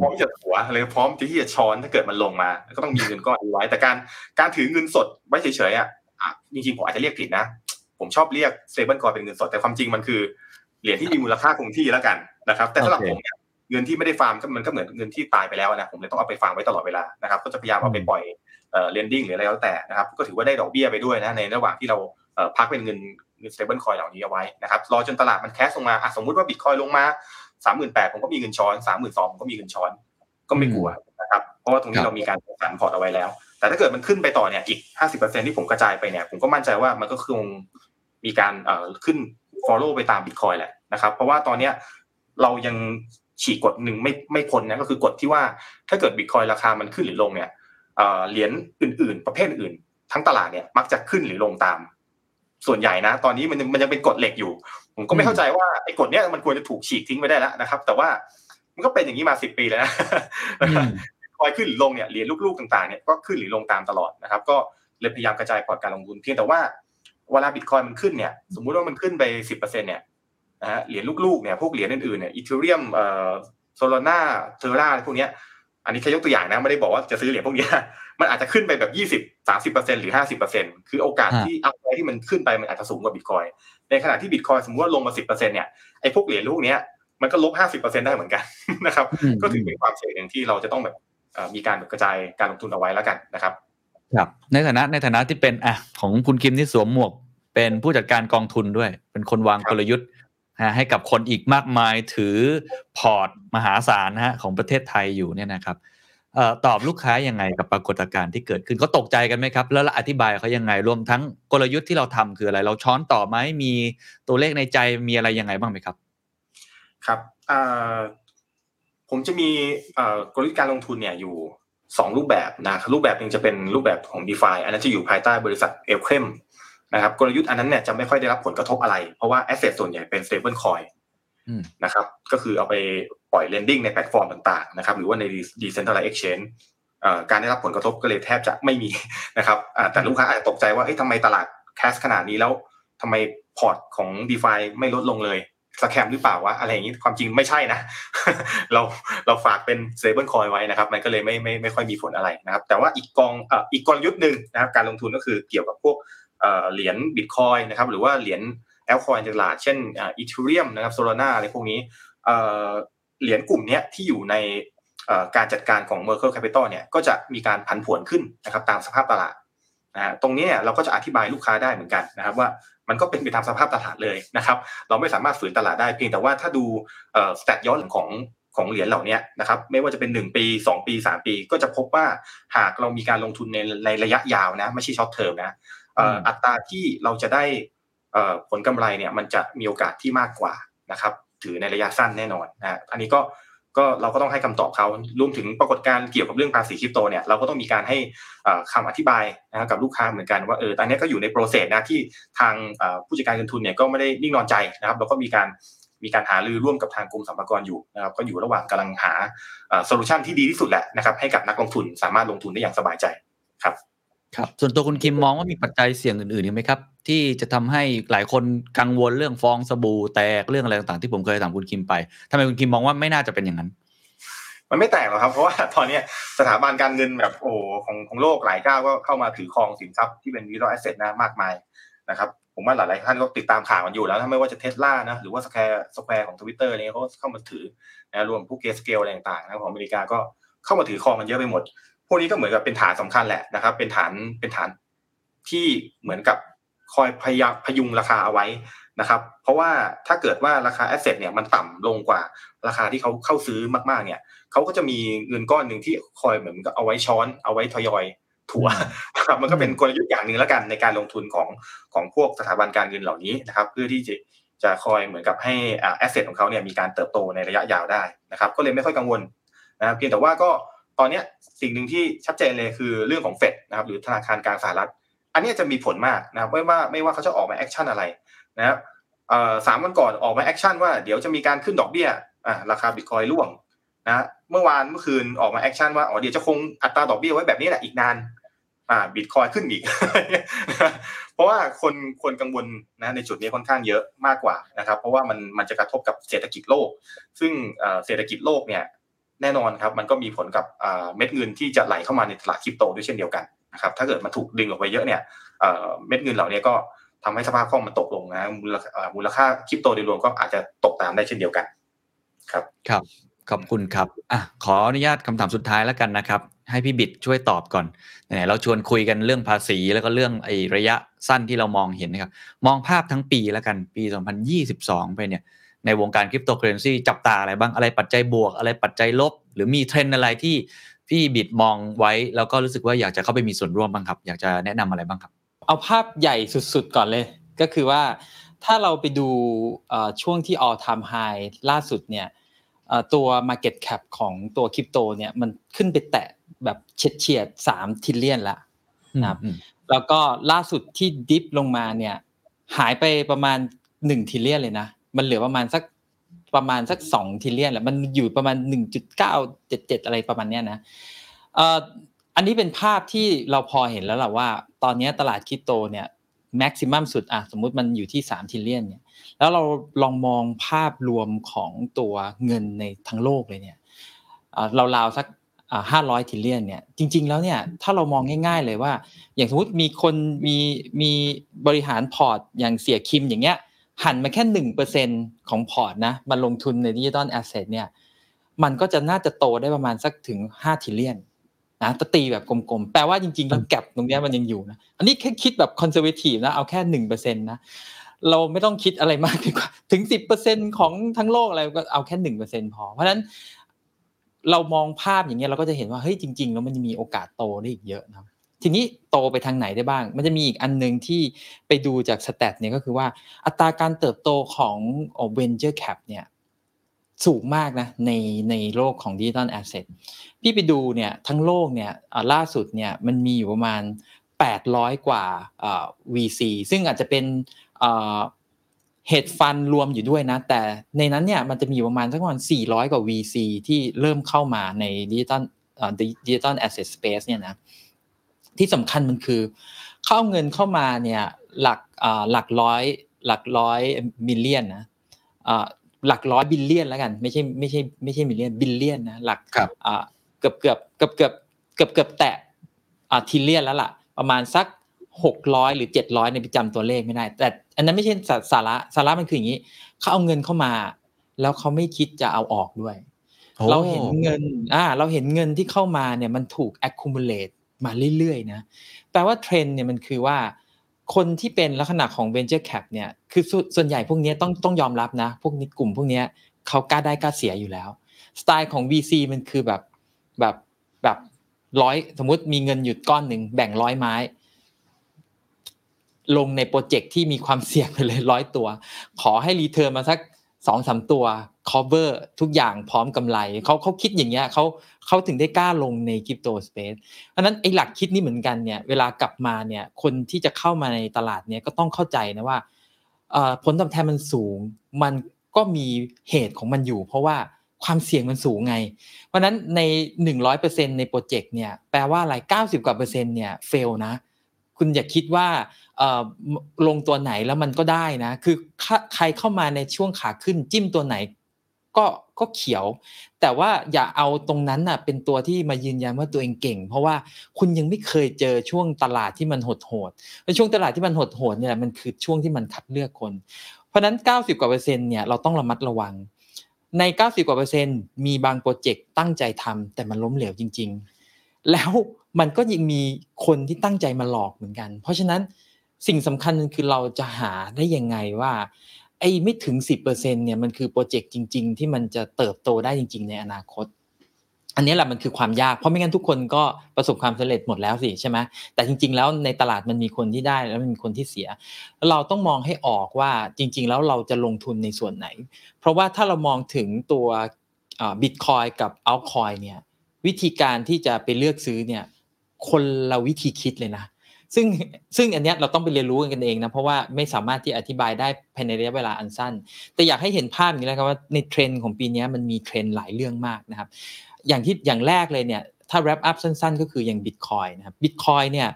พร้อมจะถัวเลยพร้อมที่จะช้อนถ้าเกิดมันลงมา ก็ต้องมีเงินก้อนไว้ แต่การการถือเงินสดไว้เฉยๆอะจริงๆผมอาจจะเรียกผิดนะ ผมชอบเรียก stable coin เป็นเงินสดแต่ความจริงมันคือเหรียญที่มีมูลค่าคงที่แล้วกันนะครับ แต่สำหรับผมเนี่ยเงินที่ไม่ได้ฟาร์มก็มันก็เหมือนเงินที่ตายไปแล้วนะผมเลยต้องเอาไปฟาร์มไว้ตลอดเวลานะครับก็จะพยายามเอาไปปล่อยเอ่อ lending หรืออะไรแล้วแต่นะครับก็ถือว่าได้ดอกเบี้ยไปด้วยนะในระหว่างที่เราพักเป็นเงิน เงิน stable coin เหล่านี้เอาไว้นะครับรอจนตลาดมัน crash ลงมาอะสมมุติว่าบิตคอยน์ลงมาสามหมื่นแปดผมก็มีเงินช้อนสามหมื่นสองผมก็มีเงินช้อน ก็ไม่กลัวนะครับเพราะว่าตรงนี้เรามีการจัดสรรพอร์ตเอาไว้แล้ว แต่ถ้าเกิดมันขึ้นไปต่อเนี่ยอีกห้าสิบเปอร์เซ็นต์ที่ผมกระจายไปเนี่ยผมก็มั่นใจว่ามันก็คงมีการเอ่อขึ้น follow ไปตามบิตคอยแหละนะครับ เพราะว่าตอนเนี้ยเรายังฉีกกฎหนึ่งไม่ไม่พ้นนะก็คือกฎที่ว่าถ้าเกิดบิตคอยราคามันขึ้นหรือลงเนี่ยเอ่อเหรียญอื่น ๆ ประเภทอื่นทั้งตลาดเนี่ยมักจะขึ้นหรือลงตาม ส่วนใหญ่นะ ตอนนี้มันยังมันยังเป็นกฎเหล็กอยู่ ผมก็ไม่เข้าใจว่าไอ้กฎเนี้ยมันควรจะถูกฉีกทิ้งไปได้แล้วนะครับ แต่ว่ามันก็เป็นอย่างนี้มาสิบปีแล้วนะอืมคอยขึ้นหรือลงเนี่ยเหรียญลูกๆต่างๆเนี่ยก็ขึ้นหรือลงตามตลอดนะครับ ก็เลยพยายามกระจายพอร์ตการลงทุนเพียงแต่ว่าเวลาบิตคอยน์มันขึ้นเนี่ย สมมุติว่ามันขึ้นไปสิบเปอร์เซ็นต์เนี่ยนะฮะเหรียญลูกๆเนี่ยพวกเหรียญอื่นๆเนี่ย Ethereum เอ่อ Solana Terra พวกเนี้ย อันนี้แค่ยกตัวอย่างนะไม่ได้บอกว่าจะซื้อเหรียญพวกเนี้ยมันอาจจะขึ้นไปแบบยี่สิบสามสิบเปอร์เซ็นต์หรือห้าสิบเปอร์เซ็นต์คือโอกาสฮะที่อัพไที่มันขึ้นไปมันอาจจะสูงกว่าบิตคอยน์ในขณะที่บิตคอยน์สมมติว่าลงมาสิบเปอร์เซ็นต์เนี่ยไอ้พวกเหรียญลูกเนี้ยมันก็ลบห้าสิบเปอร์เซ็นต์ได้เหมือนกันนะครับอืมก็ถือเป็นความเสี่ยงหนึ่งที่เราจะต้องแบบเอ่อมีการแบบกระจายการลงทุนเอาไว้แล้วกันนะครับ ครับ ในฐานะในฐานะที่เป็นอะของคุณคิมที่สวมหมวก เป็นผู้จัดการกองทุนด้วย เป็นคนวางครับกลยุทธ์ ฮะให้กับคนอีกมากมายถือพอร์ตมหาศาลนะฮะของประเทศไทยอยู่เนี่ยนะครับออตอบลูกค้ายังไงกับปรากฏการณ์ที่เกิดขึ้นเขาตกใจกันไหมครับ แล้วอธิบายเขายังไงรวมทั้งกลยุทธ์ที่เราทำคืออะไร เราช้อนต่อไหมมีตัวเลขในใจมีอะไรยังไงบ้างไหมครับ ครับผมจะมีกลยุทธ์การลงทุนเนี่ยอยู่สองรูปแบบนะรูปแบบหนึ่งจะเป็นรูปแบบของ d e f i อันนั้นจะอยู่ภายใต้บริษัท Elkrem นะครับกลยุทธ์อันนั้นเนี่ยจะไม่ค่อยได้รับผลกระทบอะไร เพราะว่า asset ส่วนใหญ่เป็น stable coin อืมนะครับก็คือเอาไปปล่อย lending ในแพลตฟอร์มต่างๆนะครับหรือว่าใน decentralized exchange เอ่อการได้รับผลกระทบก็เลยแทบจะไม่มีนะครับอ่าแต่ลูกค้าอาจจะตกใจว่าเอ๊ะทำไมตลาด crash ขนาดนี้แล้วทำไมพอร์ตของ d e f i ไม่ลดลงเลย scam หรือเปล่าวะอะไรอย่างนี้ความจริงไม่ใช่นะ เราเราฝากเป็น stable coin ไว้นะครับ มันก็เลยไม่ไม่ไม่ค่อยมีผลอะไรนะครับ แต่ว่าอีกกองเอ่ออีกกลยุทธ์หนึ่งนะครับ การลงทุนก็คือเกี่ยวกับพวก เหรียญบิตคอยน์นะครับหรือว่าเหรียญ altcoin ในตลาดเช่น Ethereum นะครับ Solana อะไรพวกนี้เหรียญกลุ่มนี้ที่อยู่ในการจัดการของ Merkle Capital เนี่ยก็จะมีการผันผวนขึ้นนะครับตามสภาพตลาดนะฮะตรงนี้เนี่ยเราก็จะอธิบายลูกค้าได้เหมือนกันนะครับว่ามันก็เป็นไปตามสภาพตลาดเลยนะครับเราไม่สามารถฝืนตลาดได้เพียงแต่ว่าถ้าดูสแตทย้อนหลังของของเหรียญเหล่านี้นะครับไม่ว่าจะเป็น 1 ปี 2 ปี 3 ปี ก็จะพบว่าหากเรามีการลงทุนในในระยะยาวนะไม่ใช่ช็อตเทอมนะ อ่ออืมอัตราที่เราจะได้เอ่อผลกำไรเนี่ยมันจะมีโอกาสที่มากกว่านะครับ ถือในระยะสั้นแน่นอนนะอันนี้ก็ก็เราก็ต้องให้คำตอบเขารวมถึงปรากฏการณ์เกี่ยวกับเรื่องภาษีคริปโตเนี่ยเราก็ต้องมีการให้เอ่อคำอธิบายนะครับกับลูกค้าเหมือนกันว่าเออตอนนี้ก็อยู่ใน process นะที่ทางเอ่อผู้จัดการเงินทุนเนี่ยก็ไม่ได้นิ่งนอนใจนะครับแล้วก็มีการมีการหารือร่วมกับทางกรมสรรพากรอยู่นะครับก็อยู่ระหว่างกำลังหา solution ที่ดีที่สุดแหละนะครับให้กับนักลงทุนสามารถลงทุนได้อย่างสบายใจครับ ครับส่วนตัวคุณคิมมองว่ามีปัจจัยเสี่ยงอื่นๆอีกไหมครับ ที่จะทำให้หลายคนกังวลเรื่องฟองสบู่แตกเรื่องอะไรต่างๆที่ผมเคยถามคุณคิมไปทำไมคุณคิมมองว่าไม่น่าจะเป็นอย่างนั้น มันไม่แตกหรอกครับ เพราะว่าตอนเนี้ยสถาบันการเงินแบบโอ้ของของโลกหลายเจ้าก็เข้ามาถือครองสินทรัพย์ที่เป็นวิ t อ a แอสเซทนะมากมายนะครับผมว่าหลายๆท่านก็ติดตามข่าวกันอยู่แล้วนะไม่ว่าจะเทสลานะหรือว่าสแควร์สแควร์ของทวิตเตอร์อะไรเงี้ยเขาก็เข้ามาถือนะรวมพวก Grayscale อะไรต่างๆนะของอเมริกาก็เข้ามาถือครองกันเยอะไปหมด พวกนี้ก็เหมือนกับเป็นฐานสำคัญแหละนะครับ เป็นฐานเป็นฐานที่เหมือนกับคอยพยายามพยุงราคาเอาไว้นะครับ เพราะว่าถ้าเกิดว่าราคา asset เนี่ยมันต่ำลงกว่าราคาที่เขาเข้าซื้อมากๆ เนี่ยเขาก็จะมีเงินก้อนหนึ่งที่คอยเหมือนกับเอาไว้ช้อนเอาไว้ทยอยถัวนะครับมันก็เป็นกลยุทธ์อย่างหนึ่งแล้วกันในการลงทุนของของพวกสถาบันการเงินเหล่านี้นะครับ เพื่อที่จะจะคอยเหมือนกับให้ asset ของเขาเนี่ยมีการเติบโตในระยะยาวได้นะครับ ก็เลยไม่ค่อยกังวลนะครับเพียงแต่ว่าก็ ตอนนี้สิ่งหนึ่งที่ชัดเจนเลยคือเรื่องของเฟดนะครับหรือธนาคารกลางสหรัฐ อันนี้จะมีผลมากนะครับไม่ว่าไม่ว่าเขาจะออกมา action อะไรนะครับสามวันก่อนออกมา action ว่าเดี๋ยวจะมีการขึ้นดอกเบี้ยราคาบิตคอยน์ร่วงนะเมื่อวานเมื่อคืนออกมา action ว่าอ๋อเดี๋ยวจะคงอัตราดอกเบี้ยไว้แบบนี้แหละอีกนานอ่าบิตคอยน์ขึ้นอีก เพราะว่าคนคนกังวลนะในจุดนี้ค่อนข้างเยอะมากกว่านะครับ เพราะว่ามันมันจะกระทบกับเศรษฐกิจโลก ซึ่งเศรษฐกิจโลกเนี่ย แน่นอนครับมันก็มีผลกับเม็ดเงินที่จะไหลเข้ามาในตลาดคริปโตด้วยเช่นเดียวกันนะครับถ้าเกิดมันถูกดึงออกไปเยอะเนี่ยเม็ดเงินเหล่านี้ก็ทำให้สภาพคล่องมันตกลงนะมูลค่าคริปโตโดยรวมก็อาจจะตกตามได้เช่นเดียวกันครับครับขอบคุณครับอะขออนุญาตคำถามสุดท้ายแล้วกันนะครับ ให้พี่บิดช่วยตอบก่อนไหนเราชวนคุยกันเรื่องภาษีแล้วก็เรื่องไอ้ระยะสั้นที่เรามองเห็นนะครับ มองภาพทั้งปีแล้วกันปี 2022 ไปเนี่ย ในวงการคริปโตเคอเรนซีจับตาอะไรบ้างอะไรปัจจัยบวก อะไรปัจจัยลบ หรือมีเทรนด์อะไรที่พี่บิดมองไว้ แล้วก็รู้สึกว่าอยากจะเข้าไปมีส่วนร่วมบ้างครับ อยากจะแนะนำอะไรบ้างครับ เอาภาพใหญ่สุดๆก่อนเลย ก็คือว่าถ้าเราไปดูช่วงที่ all time high ล่าสุดเนี่ยตัว market cap ของตัวคริปโตเนี่ยมันขึ้นไปแตะแบบเฉียดเฉียดสามทิลเลียนละนะครับแล้วก็ล่าสุดที่ดิฟลงมาเนี่ยหายไปประมาณหนึ่งทิลเลียนเลยนะ มันเหลือประมาณสักประมาณสักสองทิเลียนแหละมันอยู่ประมาณหนึ่งจุดเก้าเจ็ดเจ็ดอะไรประมาณเนี้ยนะอันนี้เป็นภาพที่เราพอเห็นแล้วแหละว่า ตอนนี้ตลาดคริปโตเนี่ยแม็กซิมัมสุดอะสมมุติมันอยู่ที่3ทิเลียนเนี่ยแล้วเราลองมองภาพรวมของตัวเงินในทั้งโลกเลยเนี่ยเราราวสักห้าร้อยทิเลียนเนี่ยจริง ๆ แล้วเนี่ยถ้าเรามองง่าย ๆ เลยว่า อย่างสมมติมีคนมีมีบริหารพอร์ตอย่างเสี่ยคิมอย่างเงี้ย หันมาแค่หนึ่งเปอร์เซ็นต์ของพอร์ตนะมาลงทุนใน digital asset เนี่ยมันก็จะน่าจะโตได้ประมาณสักถึงห้า trillion นะตีแบบกลมๆ แปลว่าจริงๆ แล้ว gap ตรงนี้มันยังอยู่นะ อันนี้แค่คิดแบบ conservative นะ เอาแค่หนึ่งเปอร์เซ็นต์นะ เราไม่ต้องคิดอะไรมากดีกว่า ถึงสิบเปอร์เซ็นต์ของทั้งโลกอะไรก็เอาแค่หนึ่งเปอร์เซ็นต์พอ เพราะฉะนั้นเรามองภาพอย่างเงี้ยเราก็จะเห็นว่าเฮ้ยจริงๆ แล้วมันมีโอกาสโตได้อีกเยอะนะ ทีนี้โตไปทางไหนได้บ้าง มันจะมีอีกอันหนึ่งที่ไปดูจาก stat เนี่ยก็คือว่าอัตราการเติบโตของ venture cap เนี่ยสูงมากนะในในโลกของ digital asset พี่ไปดูเนี่ยทั้งโลกเนี่ยล่าสุดเนี่ยมันมีอยู่ประมาณ 800 กว่า VC ซึ่งอาจจะเป็น hedge fund รวมอยู่ด้วยนะ แต่ในนั้นเนี่ยมันจะมีประมาณสักประมาณ 400 กว่า VC ที่เริ่มเข้ามาใน digital digital asset space เนี่ยนะ ที่สำคัญมันคือ เข้าเงินเข้ามาเนี่ยหลักหลักร้อยหลักร้อย million นะหลักร้อย billion แล้วกัน ไม่ใช่ไม่ใช่ไม่ใช่ million billion นะหลักเกือบเกือบเกือบเกือบเกือบเกือบแตะ trillion แล้วล่ะ ประมาณสักหกร้อยหรือเจ็ดร้อยเนี่ยพี่จำตัวเลขไม่ได้ แต่อันนั้นไม่ใช่สาระสาระมันคืออย่างนี้เขาเอาเงินเข้ามา แล้วเขาไม่คิดจะเอาออกด้วย เราเห็นเงินอ่าเราเห็นเงินที่เข้ามาเนี่ยมันถูก accumulate มาเรื่อยๆนะแปลว่าเทรนเนี่ยมันคือว่า คนที่เป็นลักษณะของ venture cap เนี่ยคือส่วนใหญ่พวกนี้ต้องต้องยอมรับนะ พวกนี้กลุ่มพวกนี้เขากล้าได้กล้าเสียอยู่แล้ว สไตล์ของ VC มันคือแบบแบบแบบร้อยสมมุติมีเงินหยุดก้อนหนึ่งแบ่งร้อยไม้ ลงในโปรเจกต์ที่มีความเสี่ยงไปเลยร้อยตัว ขอให้ return มาสักสองสามตัว cover ทุกอย่างพร้อมกำไรเขาเขาคิดอย่างเงี้ยเขา เขาถึงได้กล้าลงใน crypto space เพราะนั้นไอ้หลักคิดนี้เหมือนกันเนี่ยเวลากลับมาเนี่ยคนที่จะเข้ามาในตลาดเนี่ยก็ต้องเข้าใจนะว่าผลตอบแทนมันสูง มันก็มีเหตุของมันอยู่ เพราะว่าความเสี่ยงมันสูงไง เพราะนั้นใน 100%ในโปรเจกต์เนี่ยแปลว่าอะไร 90 กว่าเปอร์เซ็นต์เนี่ยเฟลนะ คุณอย่าคิดว่าลงตัวไหนแล้วมันก็ได้นะ คือใครเข้ามาในช่วงขาขึ้นจิ้มตัวไหน ก็ ก็เขียว แต่ว่าอย่าเอาตรงนั้นน่ะเป็นตัวที่มายืนยันว่าตัวเองเก่ง เพราะว่าคุณยังไม่เคยเจอช่วงตลาดที่มันหดโหดในช่วงตลาดที่มันหดโหดเนี่ยมันคือช่วงที่มันคัดเลือกคน เพราะนั้น 90กว่าเปอร์เซ็นต์เนี่ยเราต้องระมัดระวัง ใน 90กว่าเปอร์เซ็นต์มีบางโปรเจกต์ตั้งใจทำแต่มันล้มเหลวจริง ๆ แล้วมันก็ยังมีคนที่ตั้งใจมาหลอกเหมือนกัน เพราะฉะนั้นสิ่งสำคัญคือเราจะหาได้ยังไงว่า ไอ้ไม่ถึงสิบเปอร์เซ็นเนี่ยมันคือโปรเจกต์จริง ๆ ที่มันจะเติบโตได้จริง ๆ ในอนาคต อันนี้แหละมันคือความยากเพราะไม่งั้นทุกคนก็ประสบความสำเร็จหมดแล้วสิใช่ไหมแต่จริง ๆ แล้วในตลาดมันมีคนที่ได้แล้วมันมีคนที่เสีย เราต้องมองให้ออกว่าจริง ๆ แล้วเราจะลงทุนในส่วนไหน เพราะว่าถ้าเรามองถึงตัวบิตคอยกับอัลคอยเนี่ยวิธีการที่จะไปเลือกซื้อเนี่ยคนละวิธีคิดเลยนะ ซึ่งซึ่งอันนี้เราต้องไปเรียนรู้กันเองนะเพราะว่าไม่สามารถที่อธิบายได้ภายในระยะเวลาอันสั้น แต่อยากให้เห็นภาพอย่างนี้แล้วครับว่าในเทรนด์ของปีนี้มันมีเทรนด์หลายเรื่องมากนะครับอย่างที่อย่างแรกเลยเนี่ยถ้า wrap up สั้น ๆ ก็คืออย่างบิตคอยนะครับบิตคอยเนี่ย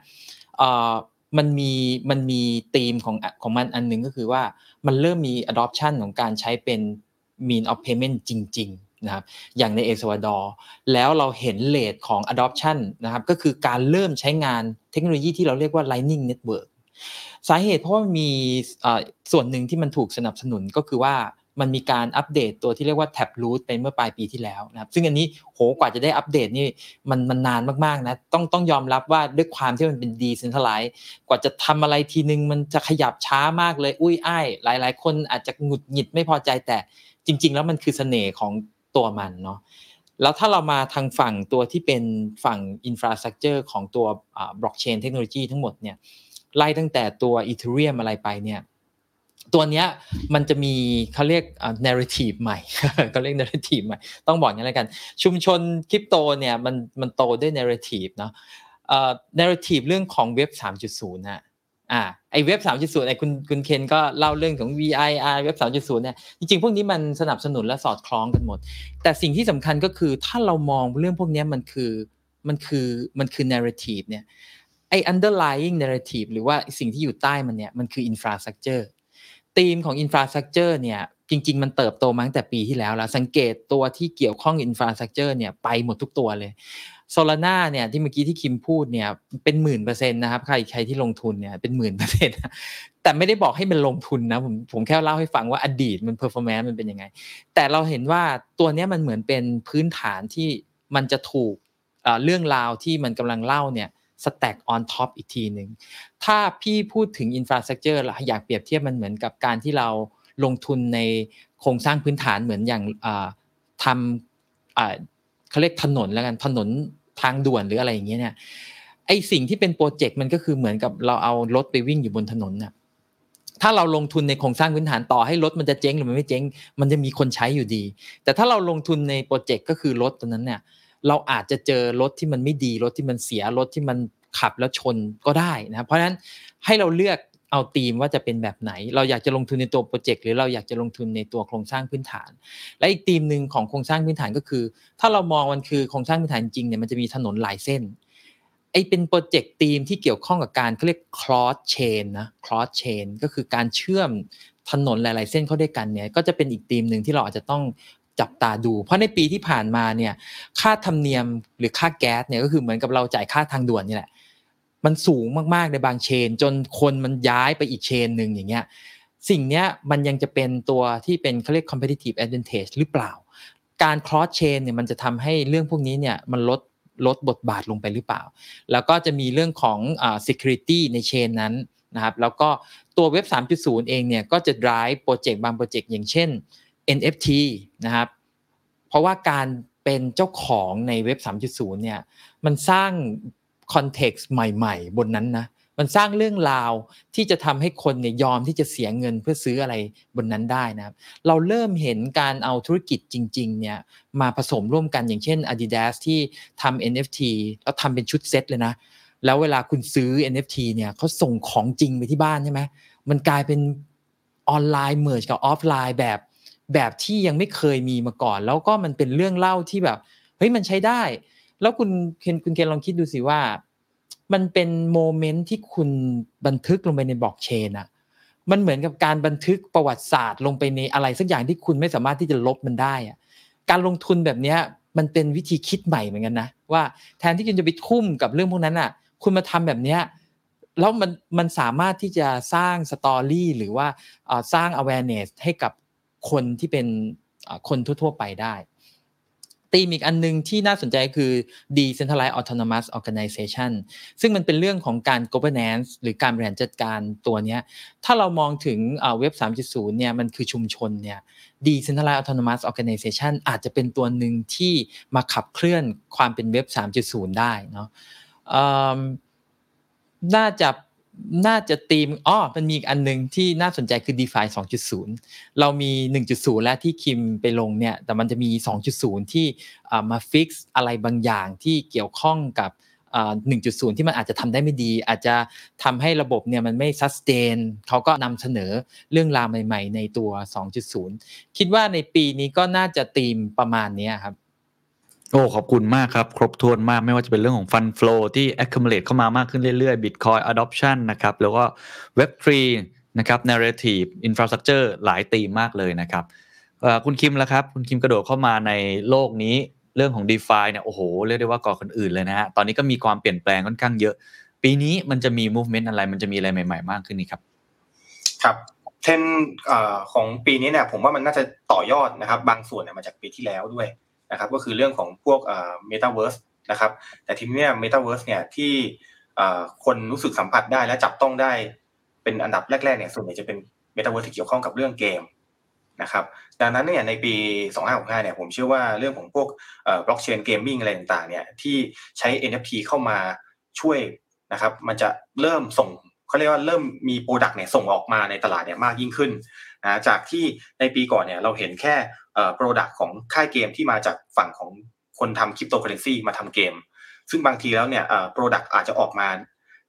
มันมีมันมีธีมของของมันอันนึงก็คือว่ามันเริ่มมี adoption ของการใช้เป็น mean of payment จริงๆ นะครับอย่างในเอสวาดอร์แล้วเราเห็นเลทของ adoption นะครับก็คือการเริ่มใช้งานเทคโนโลยีที่เราเรียกว่า Lightning Network สาเหตุเพราะว่ามีส่วนหนึ่งที่มันถูกสนับสนุนก็คือว่ามันมีการอัปเดตตัวที่เรียกว่า Tab Root ไปเมื่อปลายปีที่แล้วนะครับซึ่งอันนี้โหกว่าจะได้อัปเดตนี่มันมันนานมากๆนะต้องต้องยอมรับว่าด้วยความที่มันเป็นดีเซนท r a ไลซ์กว่าจะทำอะไรทีนึงมันจะขยับช้ามากเลย อุ้ยอ้ายหลาย ๆ คนอาจจะหงุดหงิดไม่พอใจแต่จริง ๆ แล้วมันคือเสน่ห์ของ ตัวมันเนาะแล้วถ้าเรามาทางฝั่งตัวที่เป็นฝั่งอินฟราสตรักเจอร์ของตัวบล็อกเชนเทคโนโลยีทั้งหมดเนี่ยไล่ตั้งแต่ตัวอีเทเรียมอะไรไปเนี่ยตัวเนี้ยมันจะมีเขาเรียก narrative ใหม่เขาเรียก narrative ใหม่ ต้องบอกอย่างไรกัน ชุมชนคริปโตเนี่ยมันมันโตด้วย narrative เนาะเอ่อ narrative เรื่องของเว็บ 3.0นะ อ่าไอเว็บ3.0ไอคุณคุณเคนก็เล่าเรื่องของ VIR เว็บ3.0เนี่ยจริงๆ พวกนี้มันสนับสนุนและสอดคล้องกันหมด แต่สิ่งที่สำคัญก็คือถ้าเรามองเรื่องพวกนี้มันคือมันคือมันคือ narrative เนี่ยไอ underlying narrative หรือว่าสิ่งที่อยู่ใต้มันเนี่ยมันคือ infrastructure ธีมของ infrastructure เนี่ยจริง ๆ มันเติบโตมาตั้งแต่ปีที่แล้วแล้ว สังเกตตัวที่เกี่ยวข้อง infrastructure เนี่ยไปหมดทุกตัวเลย โซลานาเนี่ยที่เมื่อกี้ที่คิมพูดเนี่ยเป็นหมื่นเปอร์เซ็นต์นะครับใครใครที่ลงทุนเนี่ยเป็นหมื่นเปอร์เซ็นต์แต่ไม่ได้บอกให้มันลงทุนนะผมผมแค่เล่าให้ฟังว่าอดีตมัน performance มันเป็นยังไง แต่เราเห็นว่าตัวนี้มันเหมือนเป็นพื้นฐานที่มันจะถูกเรื่องราวที่มันกำลังเล่าเนี่ย stack on top อีกทีหนึ่งถ้าพี่พูดถึง infrastructure อยากเปรียบเทียบมันเหมือนกับการที่เราลงทุนในโครงสร้างพื้นฐานเหมือนอย่างทำเขาเรียกถนนแล้วกันถนน ทางด่วนหรืออะไรอย่างเงี้ยเนี่ยไอ้สิ่งที่เป็นโปรเจกต์มันก็คือเหมือนกับเราเอารถไปวิ่งอยู่บนถนนน่ะถ้าเราลงทุนในโครงสร้างพื้นฐานต่อให้รถมันจะเจ๊งหรือมันไม่เจ๊ง มันจะมีคนใช้อยู่ดี แต่ถ้าเราลงทุนในโปรเจกต์ก็คือรถตัวนั้นเนี่ยเราอาจจะเจอรถที่มันไม่ดีรถที่มันเสียรถที่มันขับแล้วชนก็ได้นะเพราะฉะนั้นให้เราเลือก เอาธีมว่าจะเป็นแบบไหน เราอยากจะลงทุนในตัวโปรเจกต์หรือเราอยากจะลงทุนในตัวโครงสร้างพื้นฐาน และอีกธีมหนึ่งของโครงสร้างพื้นฐานก็คือ ถ้าเรามองมันคือโครงสร้างพื้นฐานจริงเนี่ยมันจะมีถนนหลายเส้นไอเป็นโปรเจกต์ธีมที่เกี่ยวข้องกับการเขาเรียก cross chain นะ cross chain ก็คือการเชื่อมถนนหลาย ๆ เส้นเข้าด้วยกันเนี่ยก็จะเป็นอีกธีมหนึ่งที่เราอาจจะต้องจับตาดู เพราะในปีที่ผ่านมาเนี่ยค่าธรรมเนียมหรือค่าแก๊สเนี่ยก็คือเหมือนกับเราจ่ายค่าทางด่วนนี่แหละ มันสูงมากๆในบางเชน จนคนมันย้ายไปอีกเชนหนึ่งอย่างเงี้ยสิ่งเนี้ยมันยังจะเป็นตัวที่เป็นเขาเรียก competitive advantage หรือเปล่า การ cross chain เนี่ยมันจะทำให้เรื่องพวกนี้เนี่ยมันลดลดบทบาทลงไปหรือเปล่า แล้วก็จะมีเรื่องของ security ในเชนนั้นนะครับ แล้วก็ตัวเว็บ 3.0 เองเนี่ยก็จะ drive โปรเจกต์บางโปรเจกต์อย่างเช่น NFT นะครับ เพราะว่าการเป็นเจ้าของในเว็บ 3.0 เนี่ยมันสร้าง คอนเท็กซ์ใหม่ๆ บนนั้นนะมันสร้างเรื่องราวที่จะทำให้คนเนี่ยยอมที่จะเสียเงินเพื่อซื้ออะไรบนนั้นได้นะครับ เราเริ่มเห็นการเอาธุรกิจจริงๆเนี่ยมาผสมร่วมกันอย่างเช่น Adidas ที่ทำ NFT แล้วทำเป็นชุดเซ็ตเลยนะ แล้วเวลาคุณซื้อ NFT เนี่ยเขาส่งของจริงไปที่บ้านใช่ไหมมันกลายเป็นออนไลน์ merge กับออฟไลน์แบบแบบที่ยังไม่เคยมีมาก่อน แล้วก็มันเป็นเรื่องเล่าที่แบบเฮ้ยมันใช้ได้ แล้วคุณเคนคุณเคนลองคิดดูสิว่า มันเป็น moment ที่คุณบันทึกลงไปในบล็อกเชนอะมันเหมือนกับการบันทึกประวัติศาสตร์ลงไปในอะไรสักอย่างที่คุณไม่สามารถที่จะลบมันได้อะการลงทุนแบบนี้มันเป็นวิธีคิดใหม่เหมือนกันนะว่าแทนที่คุณจะไปทุ่มกับเรื่องพวกนั้นอะ คุณมาทำแบบเนี้ยแล้วมันมันสามารถที่จะสร้างสตอรี่หรือว่าสร้าง awareness ให้กับคนที่เป็นคนทั่วๆไปได้ ตีมอีกอันนึงที่น่าสนใจคือ decentralized autonomous organization ซึ่งมันเป็นเรื่องของการ governance หรือการบริหารจัดการตัวนี้ถ้าเรามองถึงเว็บ 3.0 เนี่ยมันคือชุมชนเนี่ย decentralized autonomous organization อาจจะเป็นตัวหนึ่งที่มาขับเคลื่อนความเป็นเว็บ 3.0 ได้เนาะน่าจะ น่าจะตีมอ๋อมันมีอีกอันหนึ่งที่น่าสนใจคือ DeFi 2.0 เรามี 1.0 แล้วที่คิมไปลงเนี่ยแต่มันจะมี 2.0 ที่มา fix อะไรบางอย่างที่เกี่ยวข้องกับ1.0 ที่มันอาจจะทำได้ไม่ดี อาจจะทำให้ระบบเนี่ยมันไม่ sustain เขาก็นำเสนอเรื่องราวใหม่ ๆ ในตัว 2.0 คิดว่าในปีนี้ก็น่าจะตีมประมาณนี้ครับ โอ้ ขอบคุณมากครับ ครบถ้วนมากไม่ว่าจะเป็นเรื่องของฟันฟลูที่ accumulate เข้ามามากขึ้นเรื่อยๆ Bitcoin adoption นะครับ แล้วก็ Web3 นะครับ narrative infrastructure หลายตีมมากเลยนะครับคุณคิมแล้วครับ คุณคิมกระโดดเข้ามาในโลกนี้เรื่องของ d e f าเนี่ยโอ้โห เรียกได้ว่าก่อคนอื่นเลยนะฮะ ตอนนี้ก็มีความเปลี่ยนแปลงค่อนข้างเยอะ ปีนี้มันจะมี movement อะไรมันจะมีอะไรใหม่ ๆ มากขึ้นนี่ครับ ครับเทรนด์ของปีนี้เนี่ยผมว่ามันน่าจะต่อยอดนะครับ บางส่วนเนี่ยมาจากปีที่แล้วด้วย นะครับก็คือเรื่องของพวกเอ่อ Metaverse นะครับแต่ทีนี้เนี่ย Metaverse เนี่ยที่คนรู้สึกสัมผัสได้และจับต้องได้เป็นอันดับแรกๆเนี่ยส่วนใหญ่จะเป็น Metaverse ที่เกี่ยวข้องกับเรื่องเกมนะครับดังนั้นเนี่ยในปี 2565เนี่ยผมเชื่อว่าเรื่องของพวก blockchain gaming อะไรต่างๆเนี่ยที่ใช้ NFT เข้ามาช่วยนะครับมันจะเริ่มส่ง เขาเรียกว่าเริ่มมี product เนี่ยส่งออกมาในตลาดเนี่ยมากยิ่งขึ้นนะจากที่ในปีก่อนเนี่ยเราเห็นแค่ product ของค่ายเกมที่มาจากฝั่งของคนทำคริปโตเคอร์เรนซีมาทำเกม ซึ่งบางทีแล้วเนี่ย product อาจจะออกมา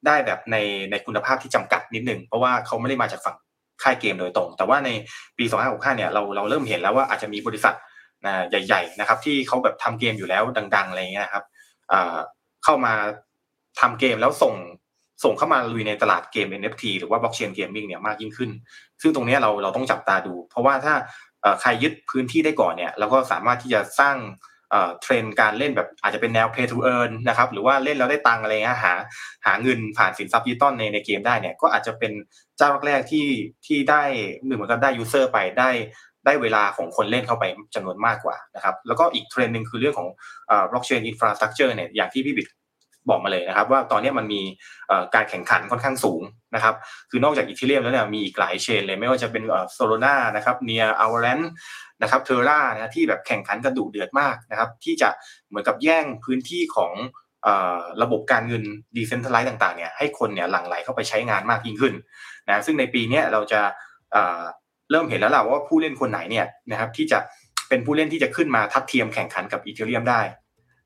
ได้แบบในในคุณภาพที่จำกัดนิดนึง เพราะว่าเขาไม่ได้มาจากฝั่งค่ายเกมโดยตรง แต่ว่าในปี 2565 เนี่ยเราเราเริ่มเห็นแล้วว่าอาจจะมีบริษัทนะใหญ่ ๆ นะครับ ที่เขาแบบทำเกมอยู่แล้วดัง ๆ อะไรเงี้ยครับเข้ามาทำเกมแล้วส่ง ส่งเข้ามาลุยในตลาดเกม NFT หรือว่า blockchain gaming เนี่ยมากยิ่งขึ้น ซึ่งตรงนี้เราเราต้องจับตาดู เพราะว่าถ้าใครยึดพื้นที่ได้ก่อนเนี่ยเราก็สามารถที่จะสร้างเทรนการเล่นแบบอาจจะเป็นแนว pay to earn นะครับหรือว่าเล่นแล้วได้ตังอะไรเงี้ยหาหาเงินผ่านสินทรัพย์ดิจิตอลในในเกมได้เนี่ยก็อาจจะเป็นเจ้าแรกที่ที่ได้เหมือนกับได้ user ไปได้ได้เวลาของคนเล่นเข้าไปจำนวนมากกว่านะครับแล้วก็อีกเทรนด์หนึ่งคือเรื่องของเอ่อ blockchain infrastructure เนี่ยอย่างที่พี่บิด บอกมาเลยนะครับ ว่าตอนนี้มันมีการแข่งขันค่อนข้างสูงนะครับคือนอกจาก Ethereum แล้วเนี่ยมีอีกหลาย chain เลยไม่ว่าจะเป็น Solana นะครับเนียอ v ว l รนนะครับ Terra นะที่แบบแข่งขันกันดุเดือดมากนะครับ ที่จะเหมือนกับแย่งพื้นที่ของระบบการเงิน decentralized ต่างๆเนี่ยให้คนเนี่ยหลั่งไหลเข้าไปใช้งานมากยิ่งขึ้นนะซึ่งในปีนี้เราจะเริ่มเห็นแล้วล่ะว่าผู้เล่นคนไหนเนี่ยนะครับที่จะเป็นผู้เล่นที่จะขึ้นมาทัดเทียมแข่งขันกับอีเทเรียมได้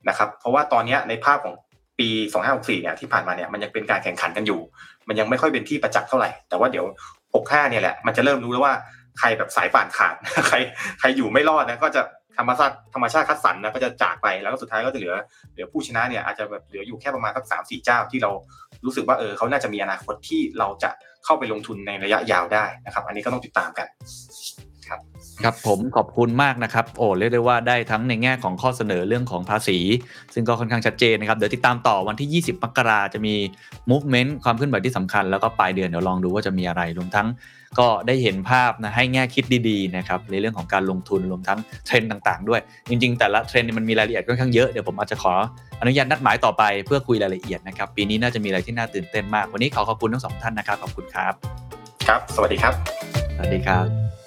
นะครับเพราะว่าตอนนี้ในภาพของ ปี 2564เนี่ยที่ผ่านมาเนี่ยมันยังเป็นการแข่งขันกันอยู่ มันยังไม่ค่อยเป็นที่ประจักษ์เท่าไหร่ แต่ว่าเดี๋ยว 65เนี่ยแหละมันจะเริ่มรู้แล้วว่าใครแบบสายป่านขาดใครใครอยู่ไม่รอดนะก็จะธรรมชาติธรรมชาติคัดสรรนะก็จะจากไปแล้วก็สุดท้ายก็จะเหลือเหลือผู้ชนะเนี่ยอาจจะแบบเหลืออยู่แค่ประมาณสักสามสี่เจ้าที่เรารู้สึกว่าเออเขาน่าจะมีอนาคตที่เราจะเข้าไปลงทุนในระยะยาวได้นะครับ อันนี้ก็ต้องติดตามกัน ครับผมขอบคุณมากนะครับโอ้เรียกได้ว่าได้ทั้งในแง่ของข้อเสนอเรื่องของภาษี ซึ่งก็ค่อนข้างชัดเจนนะครับ เดี๋ยวติดตามต่อวันที่ 20 มกราจะมี movement ความเคลื่อนไหวที่สำคัญ แล้วก็ปลายเดือนเดี๋ยวลองดูว่าจะมีอะไรรวมทั้งก็ได้เห็นภาพนะให้แง่คิดดีๆนะครับในเรื่องของการลงทุนรวมทั้งเทรนด์ต่างๆ ด้วย จริงๆ แต่ละเทรนด์เนี่ยมันมีรายละเอียดค่อนข้างเยอะเดี๋ยวผมอาจจะขออนุญาตนัดหมายต่อไปเพื่อคุยรายละเอียดนะครับปีนี้น่าจะมีอะไรที่น่าตื่นเต้นมาก วันนี้ขอขอบคุณทั้งสองท่านนะครับขอบคุณครับ ครับ สวัสดีครับ สวัสดีครับ